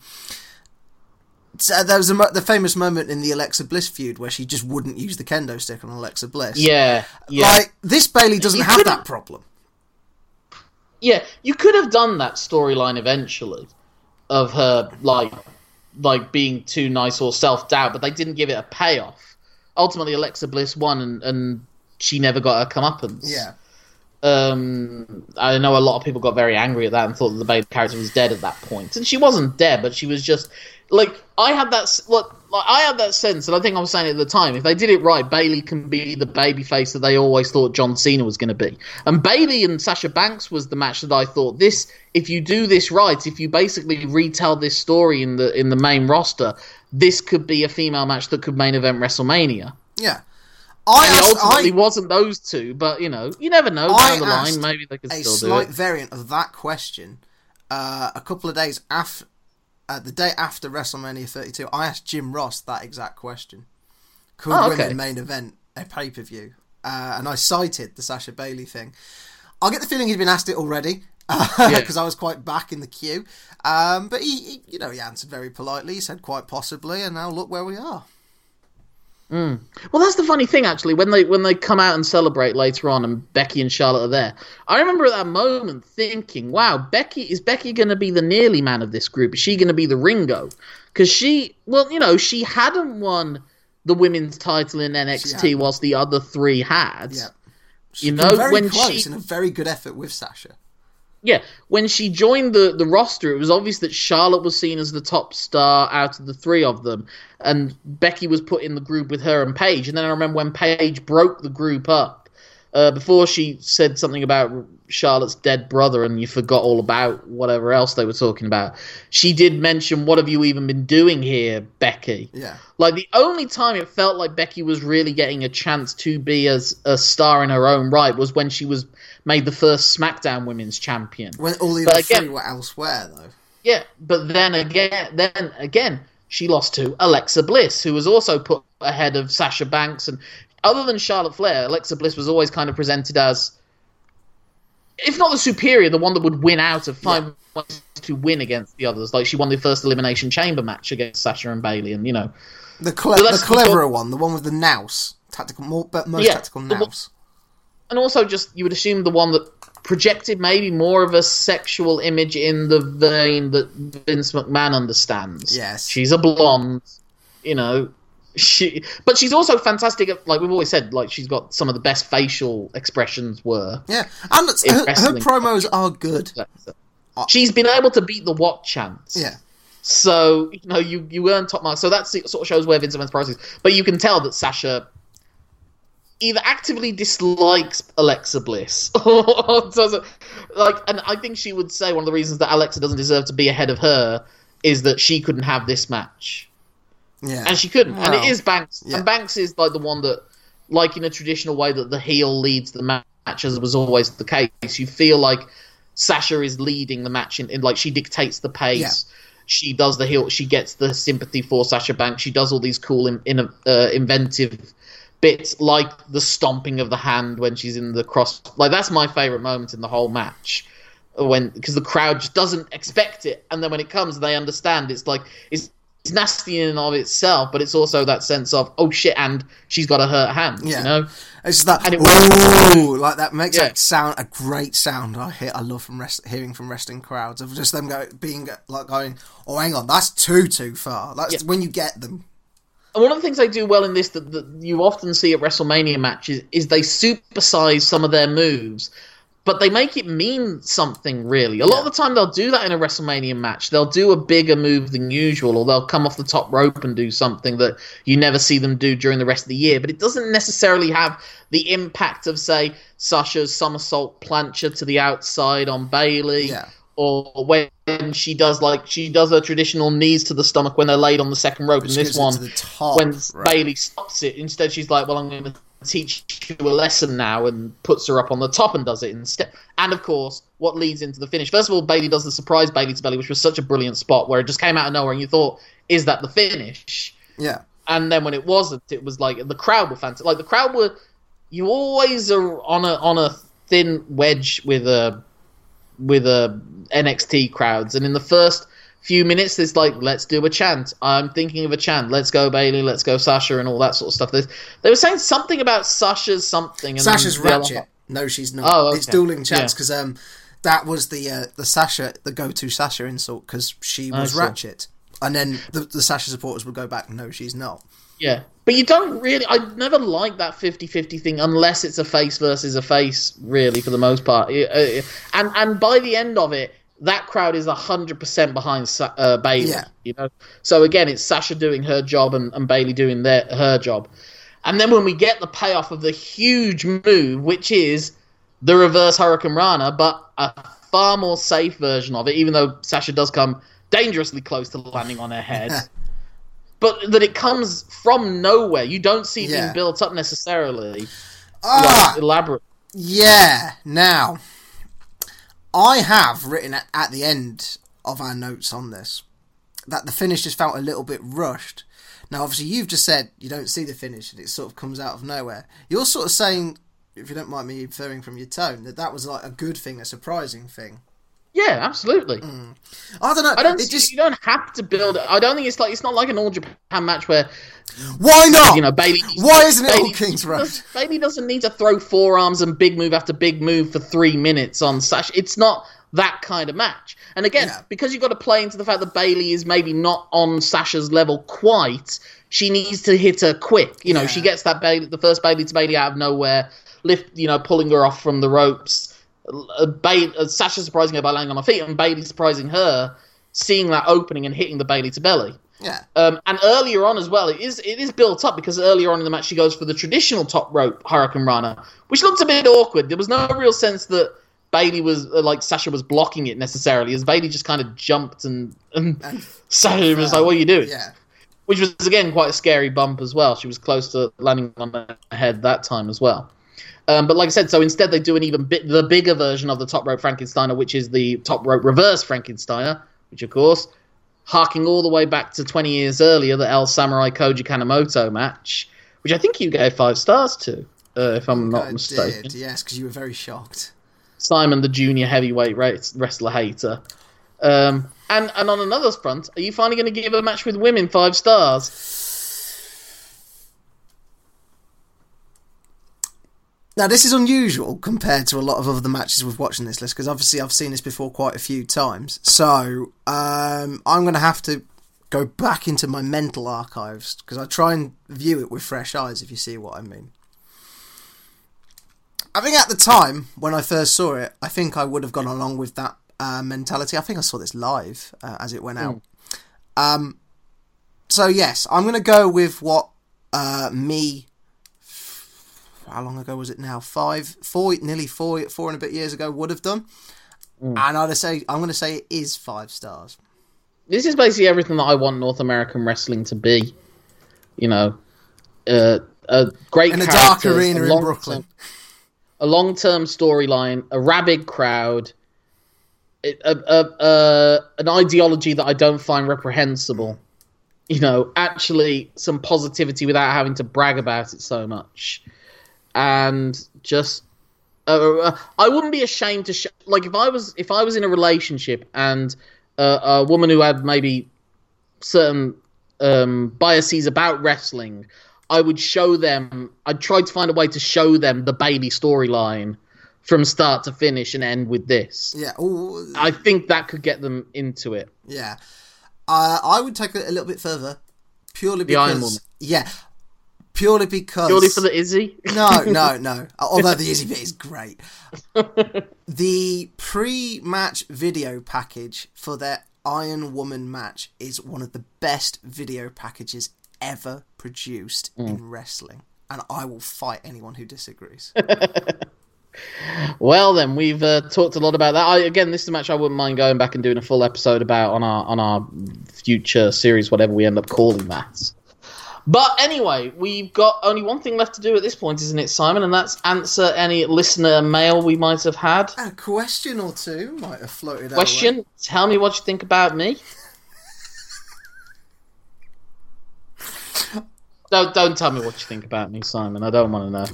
so there was a, the famous moment in the Alexa Bliss feud where she just wouldn't use the kendo stick on Alexa Bliss. yeah yeah Like this Bayley doesn't You have that problem. Yeah, you could have done that storyline eventually of her like like being too nice or self doubt, but they didn't give it a payoff. Ultimately, Alexa Bliss won, and, and she never got her comeuppance. Yeah. Um, I know a lot of people got very angry at that and thought that the Bayley character was dead at that point, and she wasn't dead, but she was just like I had that look. Like, I had that sense, and I think I was saying it at the time. If they did it right, Bayley can be the baby face that they always thought John Cena was going to be. And Bayley and Sasha Banks was the match that I thought this. If you do this right, if you basically retell this story in the in the main roster, this could be a female match that could main event WrestleMania. Yeah. I, And asked- ultimately I, wasn't those two, but you know, you never know. I Down the line, maybe they could a still do slight variant of that question uh, a couple of days after, uh, the day after WrestleMania 32. I asked Jim Ross that exact question. Could Oh, women okay. main event a pay per view? Uh, and I cited the Sasha Bayley thing. I get the feeling he's been asked it already because [laughs] Yeah. I was quite back in the queue. Um, but he, he, you know, he answered very politely. He said quite possibly, and now look where we are. Mm. Well, that's the funny thing, actually. When they when they come out and celebrate later on, and Becky and Charlotte are there, I remember at that moment thinking, "Wow, Becky is Becky going to be the nearly man of this group? Is she going to be the Ringo? Because she, well, you know, she hadn't won the women's title in NXT, whilst the other three had. Yeah. You Been know, very when close she and a very good effort with Sasha. Yeah, when she joined the, the roster, it was obvious that Charlotte was seen as the top star out of the three of them, and Becky was put in the group with her and Paige. And then I remember when Paige broke the group up, uh, before she said something about Charlotte's dead brother, and you forgot all about whatever else they were talking about. She did mention, "What have you even been doing here, Becky?" Yeah. Like the only time it felt like Becky was really getting a chance to be as a star in her own right was when she was made the first SmackDown Women's Champion. When all the But other again- three were elsewhere, though. Yeah, but then again, then again, she lost to Alexa Bliss, who was also put ahead of Sasha Banks. And other than Charlotte Flair, Alexa Bliss was always kind of presented as, if not the superior, the one that would win out of five ways to win against the others. Like she won the first elimination chamber match against Sasha and Bayley, and you know, The, cle- So the cleverer one, the one with the nous, tactical, more, but most Yeah, tactical the nous. And also just you would assume the one that projected maybe more of a sexual image in the vein that Vince McMahon understands. Yes. she's a blonde, you know. she, but she's also fantastic. At, like we've always said, like she's got some of the best facial expressions. Were Yeah, and her, her promos are good. [laughs] she's been able to beat the what chance. Yeah, So you know you you earn top marks. So that sort of shows where Vince McMahon's price is. But you can tell that Sasha either actively dislikes Alexa Bliss [laughs] or doesn't like. And I think she would say one of the reasons that Alexa doesn't deserve to be ahead of her is that she couldn't have this match, yeah, and she couldn't. and it is Banks, yeah. and Banks is like the one that, like in a traditional way, that the heel leads the match, as was always the case. You feel like Sasha is leading the match in, in like she dictates the pace. Yeah. She does the heel. She gets the sympathy for Sasha Banks. She does all these cool, in, in, uh, inventive bits, like the stomping of the hand when she's in the cross. Like that's my favorite moment in the whole match, when because the crowd just doesn't expect it, and then when it comes, they understand. It's like it's. It's nasty in and of itself, but it's also that sense of oh shit, and she's got a hurt hand. Yeah. You know, it's just that and it ooh, like that makes Yeah. that sound a great sound. I hear, I love from rest, hearing from wrestling crowds of just them go being like going, oh hang on, that's too too far. That's Yeah. when you get them. And one of the things they do well in this that, that you often see at WrestleMania matches is they supersize some of their moves, but they make it mean something really. A lot of the time they'll do that in a WrestleMania match. They'll do a bigger move than usual, or they'll come off the top rope and do something that you never see them do during the rest of the year. But it doesn't necessarily have the impact of, say, Sasha's somersault plancha to the outside on Bayley Yeah. Or when she does like she does her traditional knees to the stomach when they're laid on the second rope. And this one, to top, when right. Bayley stops it, instead she's like, "Well, I'm going to teach you a lesson now," and puts her up on the top and does it instead. And of course, what leads into the finish? First of all, Bayley does the surprise Bayley to Bailey, which was such a brilliant spot where it just came out of nowhere, and you thought, "Is that the finish?" Yeah, and then when it wasn't, it was like the crowd were fantastic. Like the crowd were, you always are on a on a thin wedge with a with a NXT crowds, and in the first few minutes, it's like let's do a chant. I'm thinking of a chant. Let's go Bayley. Let's go Sasha, and all that sort of stuff. There's, they were saying something about Sasha's something. And Sasha's then the other- ratchet. No, she's not. Oh, okay. It's dueling chants Yeah. because um, that was the uh, the Sasha the go to Sasha insult because she was ratchet, and then the, the Sasha supporters would go back. No, she's not. Yeah. But you don't really. I never like that 50 50 thing unless it's a face versus a face, really, for the most part. Uh, And and by the end of it, that crowd is 100% behind uh, Bayley. Yeah. You know? So again, it's Sasha doing her job and, and Bayley doing their, her job. And then when we get the payoff of the huge move, which is the reverse Hurricanrana, but a far more safe version of it, even though Sasha does come dangerously close to landing on her head. [laughs] but that it comes from nowhere. You don't see it Yeah. being built up necessarily. Ah, Like, elaborate. Yeah. Now, I have written at, at the end of our notes on this that the finish just felt a little bit rushed. Now, obviously, you've just said you don't see the finish and it sort of comes out of nowhere. You're sort of saying, if you don't mind me inferring from your tone, that that was like a good thing, a surprising thing. Yeah, absolutely. I don't know. I don't. Mm. It just You don't have to build. I don't think it's like it's not like an all Japan match where why not? you know Bayley. Why isn't it all Bayley- Kings Road? does- [laughs] Bayley doesn't need to throw forearms and big move after big move for three minutes on Sasha. It's not that kind of match. And again, Yeah. because you've got to play into the fact that Bayley is maybe not on Sasha's level quite, she needs to hit her quick. You know, Yeah. she gets that Bayley, the first Bayley to Bailey out of nowhere, lift, you know, pulling her off from the ropes. Uh, ba- uh, Sasha surprising her by landing on her feet, and Bayley surprising her, seeing that opening and hitting the Bayley to belly. Yeah. Um, and earlier on as well, it is it is built up because earlier on in the match she goes for the traditional top rope Hurricanrana, which looked a bit awkward. There was no real sense that Bayley was uh, like Sasha was blocking it necessarily, as Bayley just kind of jumped and, and And [laughs] Sasha was like, "What are you doing?" yeah. Which was again quite a scary bump as well. She was close to landing on her head that time as well. Um, but like I said, so instead they do an even bit the bigger version of the top rope Frankensteiner, which is the top rope reverse Frankensteiner, which of course, harking all the way back to 20 years earlier, the El Samurai Koji Kanemoto match, which I think you gave five stars to, uh, if I'm not I mistaken. did, yes, because you were very shocked. Simon, the junior heavyweight wrestler hater. Um, and and on another front, are you finally going to give a match with women five stars? Now, this is unusual compared to a lot of other matches we've watched in this list because obviously I've seen this before quite a few times. So um, I'm going to have to go back into my mental archives because I try and view it with fresh eyes. If you see what I mean. I think at the time when I first saw it, I think I would have gone along with that uh, mentality. I think I saw this live uh, as it went out. Um, so yes, I'm going to go with what uh, me. How long ago was it now? Five, four, nearly four, four and a bit years ago would have done. And I'd say I'm going to say it is five stars. This is basically everything that I want North American wrestling to be. You know, uh, a great In a dark arena in long-term- Brooklyn. a long-term storyline, a rabid crowd, a, a, a, a, an ideology that I don't find reprehensible. You know, actually some positivity without having to brag about it so much, and just. Uh, uh, I wouldn't be ashamed to sh- like if I was if I was in a relationship and uh, a woman who had maybe certain um, biases about wrestling, I would show them. I'd try to find a way to show them the Bayley storyline from start to finish and end with this. Yeah. Ooh, I think that could get them into it. Yeah. Uh, I would take it a little bit further, purely because yeah, purely because Purely for the Izzy. no, no, [laughs] no. Although the easy bit is great. [laughs] the pre-match video package for their Iron Woman match is one of the best video packages ever produced Mm. in wrestling, and I will fight anyone who disagrees. [laughs] Well, then we've uh, talked a lot about that. I, again, this is a match I wouldn't mind going back and doing a full episode about on our on our future series, whatever we end up calling that. But anyway, we've got only one thing left to do at this point, isn't it, Simon? And that's answer any listener mail we might have had. a question or two might have floated. Question: Tell me what you think about me. [laughs] don't don't tell me what you think about me, Simon. I don't want to know.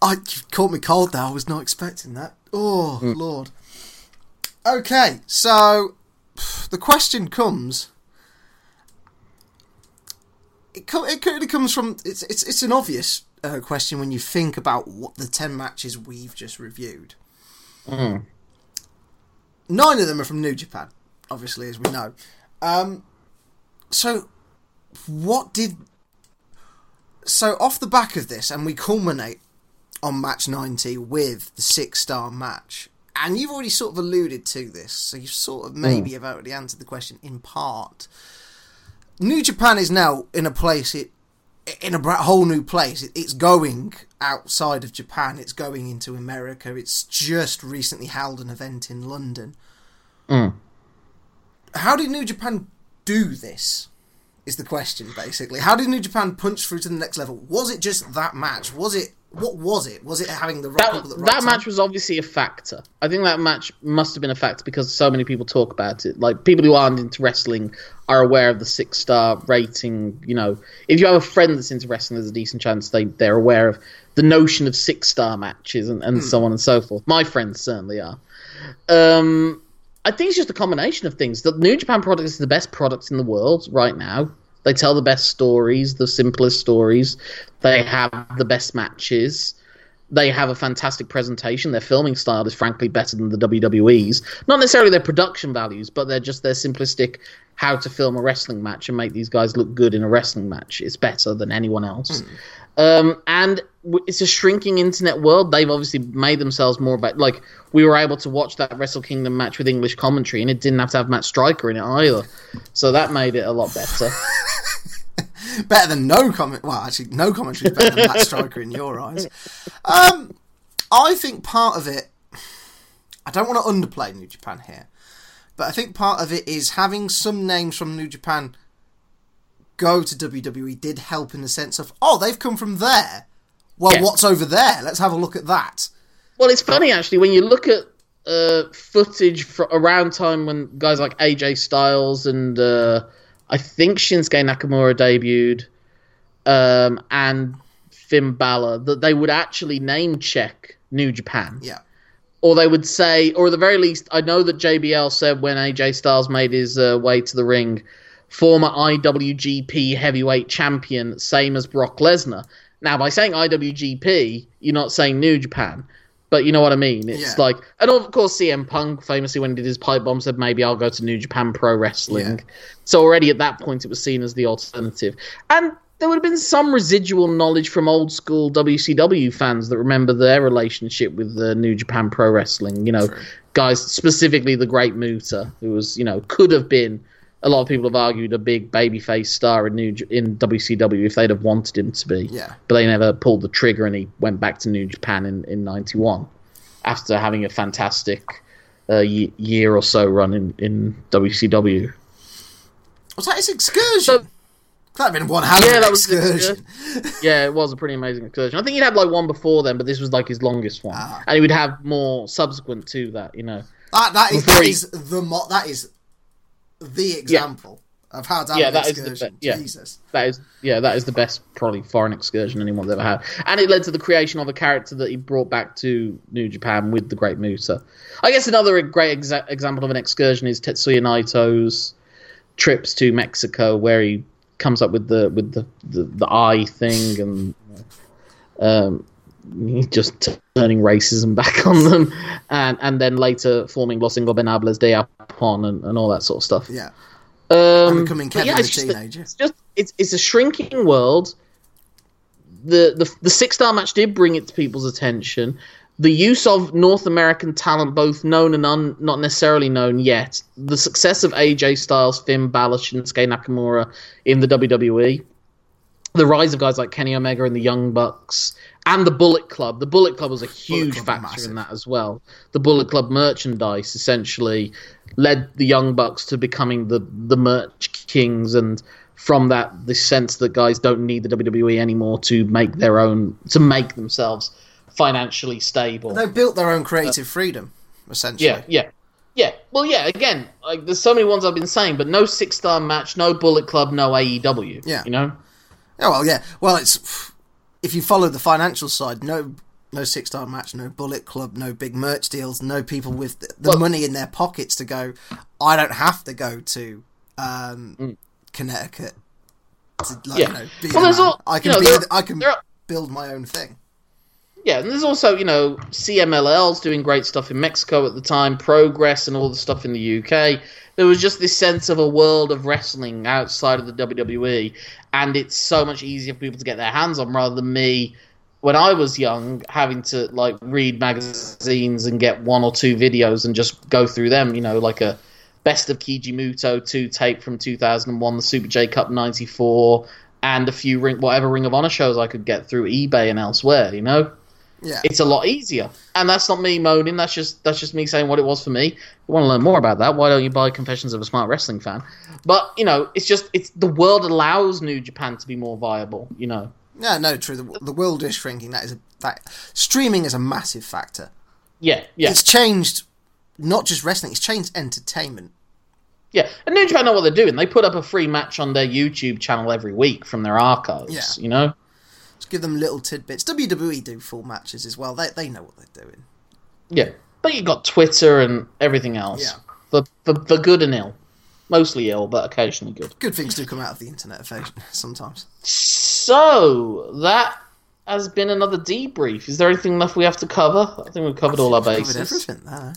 I you caught me cold there. I was not expecting that. Oh hmm. lord. Okay, so [sighs] the question comes. It co- it kind of comes from it's it's it's an obvious uh, question when you think about what the ten matches we've just reviewed. Mm. Nine of them are from New Japan, obviously, as we know. Um, so, what did? So off the back of this, and we culminate on match 90 with the six star match. And you've already sort of alluded to this, so you've sort of maybe have already answered the question in part. New Japan is now in a place it in a whole new place. It, it's going outside of Japan. It's going into America. It's just recently held an event in London. Mm. How did New Japan do this? Is the question basically? How did New Japan punch through to the next level? Was it just that match? Was it what was it? Was it having the right That, people the right that time? match was obviously a factor. I think that match must have been a factor because so many people talk about it. Like people who aren't into wrestling are aware of the six star rating. You know, if you have a friend that's into wrestling, there's a decent chance they they're aware of the notion of six star matches and, and so on and so forth. My friends certainly are. Um, I think it's just a combination of things. The New Japan product is the best product in the world right now. They tell the best stories, the simplest stories. They have the best matches. They have a fantastic presentation. Their filming style is frankly better than the WWE's. Not necessarily their production values, but they're just their simplistic how to film a wrestling match and make these guys look good in a wrestling match. It's better than anyone else. Hmm. Um, and it's a shrinking internet world. They've obviously made themselves more about like we were able to watch that Wrestle Kingdom match with English commentary, and it didn't have to have Matt Striker in it either. So that made it a lot better. [laughs] better than no comment. Well, actually, no commentary is better than Matt Striker in your eyes. Um, I think part of it. I don't want to underplay New Japan here, but I think part of it is having some names from New Japan go to WWE did help in the sense of oh they've come from there. Well, Yeah. what's over there? Let's have a look at that. Well, it's funny actually when you look at uh, footage fr around time when guys like AJ Styles and uh, I think Shinsuke Nakamura debuted, um, and Finn Balor, that they would actually name check New Japan, Yeah, or they would say, or at the very least, I know that JBL said when AJ Styles made his uh, way to the ring, former IWGP Heavyweight Champion, same as Brock Lesnar. Now, by saying IWGP, you're not saying New Japan. But you know what I mean? It's Yeah. like, and of course, CM Punk famously when he did his pipe bomb said maybe I'll go to New Japan Pro Wrestling. Yeah. So already at that point, it was seen as the alternative, and there would have been some residual knowledge from old school WCW fans that remember their relationship with the New Japan Pro Wrestling. You know, True. guys specifically the Great Muta, who was you know could have been. A lot of people have argued a big babyface star in New in WCW if they'd have wanted him to be Yeah. but they never pulled the trigger and he went back to New Japan in, in 91 after having a fantastic uh, year or so run in, in WCW. Was that his excursion? So- That'd been one hell of Yeah, an that was excursion. Yeah, it was a pretty amazing excursion. I think he'd had like one before then, but this was like his longest one. Ah. And he would have more subsequent to that, you know. That, that is Before that he- is the mo- that is the example of how to have Yeah, an that is the excursion. be- yeah. Jesus. That is, yeah, that is the best probably foreign excursion anyone's ever had, and it led to the creation of a character that he brought back to New Japan with the Great Muta. I guess another great exa- example of an excursion is Tetsuya Naito's trips to Mexico, where he comes up with the with the the, the eye thing and um, just turning racism back [laughs] on them, and and then later forming Los Ingobernables de Japón and, and all that sort of stuff. Yeah. Um, becoming Kevin yeah, the it's just- teenager. It's just it's it's a shrinking world. The the the six star match did bring it to people's attention. The use of North American talent, both known and un, not necessarily known yet. The success of AJ Styles, Finn Balor, Shinsuke Nakamura in the WWE. The rise of guys like Kenny Omega and the Young Bucks, and the Bullet Club. The Bullet Club was a huge factor massive. in that as well. The Bullet Club merchandise essentially led the Young Bucks to becoming the the merch kings, and from that, the sense that guys don't need the WWE anymore to make their own to make themselves financially stable. They built their own creative uh, freedom, essentially. Yeah, yeah, yeah. Well, yeah. Again, like there's so many ones I've been saying, but no six star match, no Bullet Club, no AEW. Yeah. you know. Oh well, yeah. Well, it's if you follow the financial side, no, no six star match, no Bullet Club, no big merch deals, no people with the, the Well- money in their pockets to go. I don't have to go to um, Connecticut. To, like, Mm. Yeah. you know, be Well, all- I can you know, be. there- I can build my own thing. Yeah, and there's also, you know, CMLL's doing great stuff in Mexico at the time, Progress and all the stuff in the UK. There was just this sense of a world of wrestling outside of the WWE, and it's so much easier for people to get their hands on rather than me when I was young having to like read magazines and get one or two videos and just go through them, you know, like a Best of Keiji Muto 2 tape from 2001, the Super J Cup 94, and a few ring, whatever Ring of Honor shows I could get through eBay and elsewhere, you know? Yeah. it's a lot easier. And that's not me moaning. That's just that's just me saying what it was for me. If you want to learn more about that? Why don't you buy Confessions of a Smart Wrestling Fan? But you know, it's just it's the world allows New Japan to be more viable. You know, Yeah, no, true. The, the world is shrinking. That is a that streaming is a massive factor. yeah, yeah, It's changed not just wrestling; it's changed entertainment. yeah. And New Japan know what they're doing. They put up a free match on their YouTube channel every week from their archives. Yeah. You know, give them little tidbits. WWE do full matches as well. They they know what they're doing. yeah. But you got Twitter and everything else Yeah. for, for for good and ill. Mostly ill, but occasionally good. Good things do come out of the internet [laughs] sometimes. So that has been another debrief. Is there anything left we have to cover? I think we've covered all our Covered bases. everything there.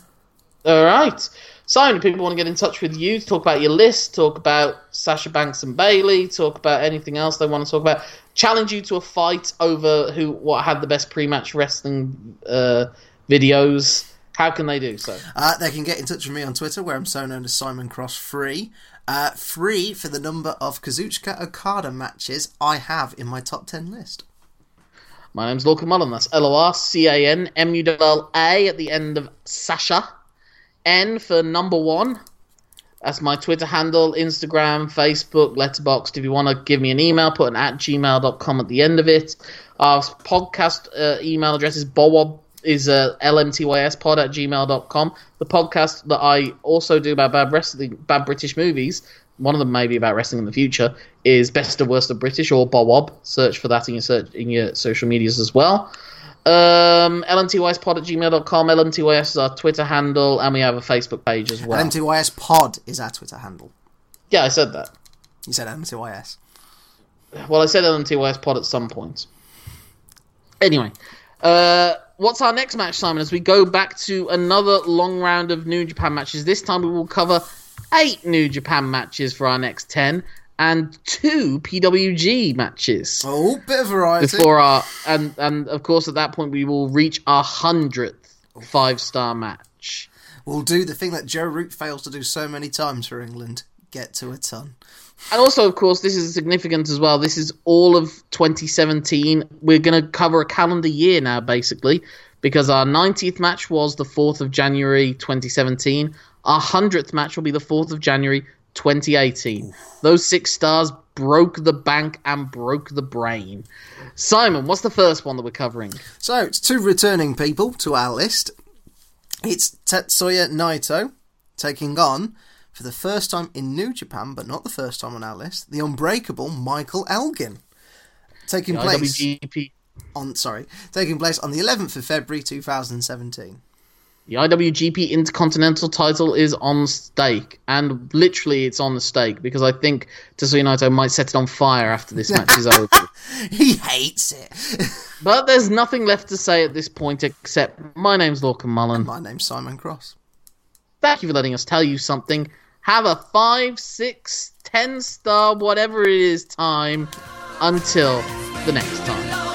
All right. Simon, if people want to get in touch with you, to talk about your list, talk about Sasha Banks and Bayley, talk about anything else they want to talk about, challenge you to a fight over who what had the best pre-match wrestling uh, videos. How can they do so? Uh, they can get in touch with me on Twitter, where I'm so known as Simon Cross Free. Uh, free for the number of Kazuchika Okada matches I have in my top ten list. My name's Lorcan Mullen. That's L O R C A N M U L A at the end of Sasha. N for number one. That's my Twitter handle, Instagram, Facebook, Letterboxd. If you want to give me an email, put an at gmail.com at the end of it. Our podcast uh, email address is bowob is uh, lmtyspod at gmail.com. The podcast that I also do about bad wrestling, bad British movies, one of them may be about wrestling in the future, is Best of Worst of British or Bowob. Search for that in your search in your social medias as well. Um, lmtyspod at gmail.com. LMTYS is our Twitter handle, and we have a Facebook page as well. MTYS Pod is our Twitter handle. yeah, I said that. You said MTYS. Well, I said LMTYS pod at some point. Anyway, Uh, what's our next match, Simon? As we go back to another long round of New Japan matches, this time we will cover eight New Japan matches for our next ten and two PWG matches. Oh, bit of variety. Before our and and of course at that point we will reach our hundredth five star match. We'll do the thing that Joe Root fails to do so many times for England: get to a ton. And also, of course, this is significant as well. This is all of 2017. We're going to cover a calendar year now, basically, because our 90th match was the 4th of January 2017. Our 100th match will be the 4th of January 2018. Those six stars broke the bank and broke the brain. Simon, what's the first one that we're covering? So, it's two returning people to our list. It's Tetsuya Naito taking on for the first time in New Japan, but not the first time on our list, the unbreakable Michael Elgin. Taking The place IWGP, on sorry, taking place on the 11th of February 2017. The IWGP Intercontinental title is on stake, and literally it's on the stake because I think Tetsuya Naito might set it on fire after this match is over. [laughs] he hates it. But there's nothing left to say at this point except my name's Lorcan Mullen. My name's Simon Cross. Thank you for letting us tell you something. Have a five, six, ten star, whatever it is time until the next time.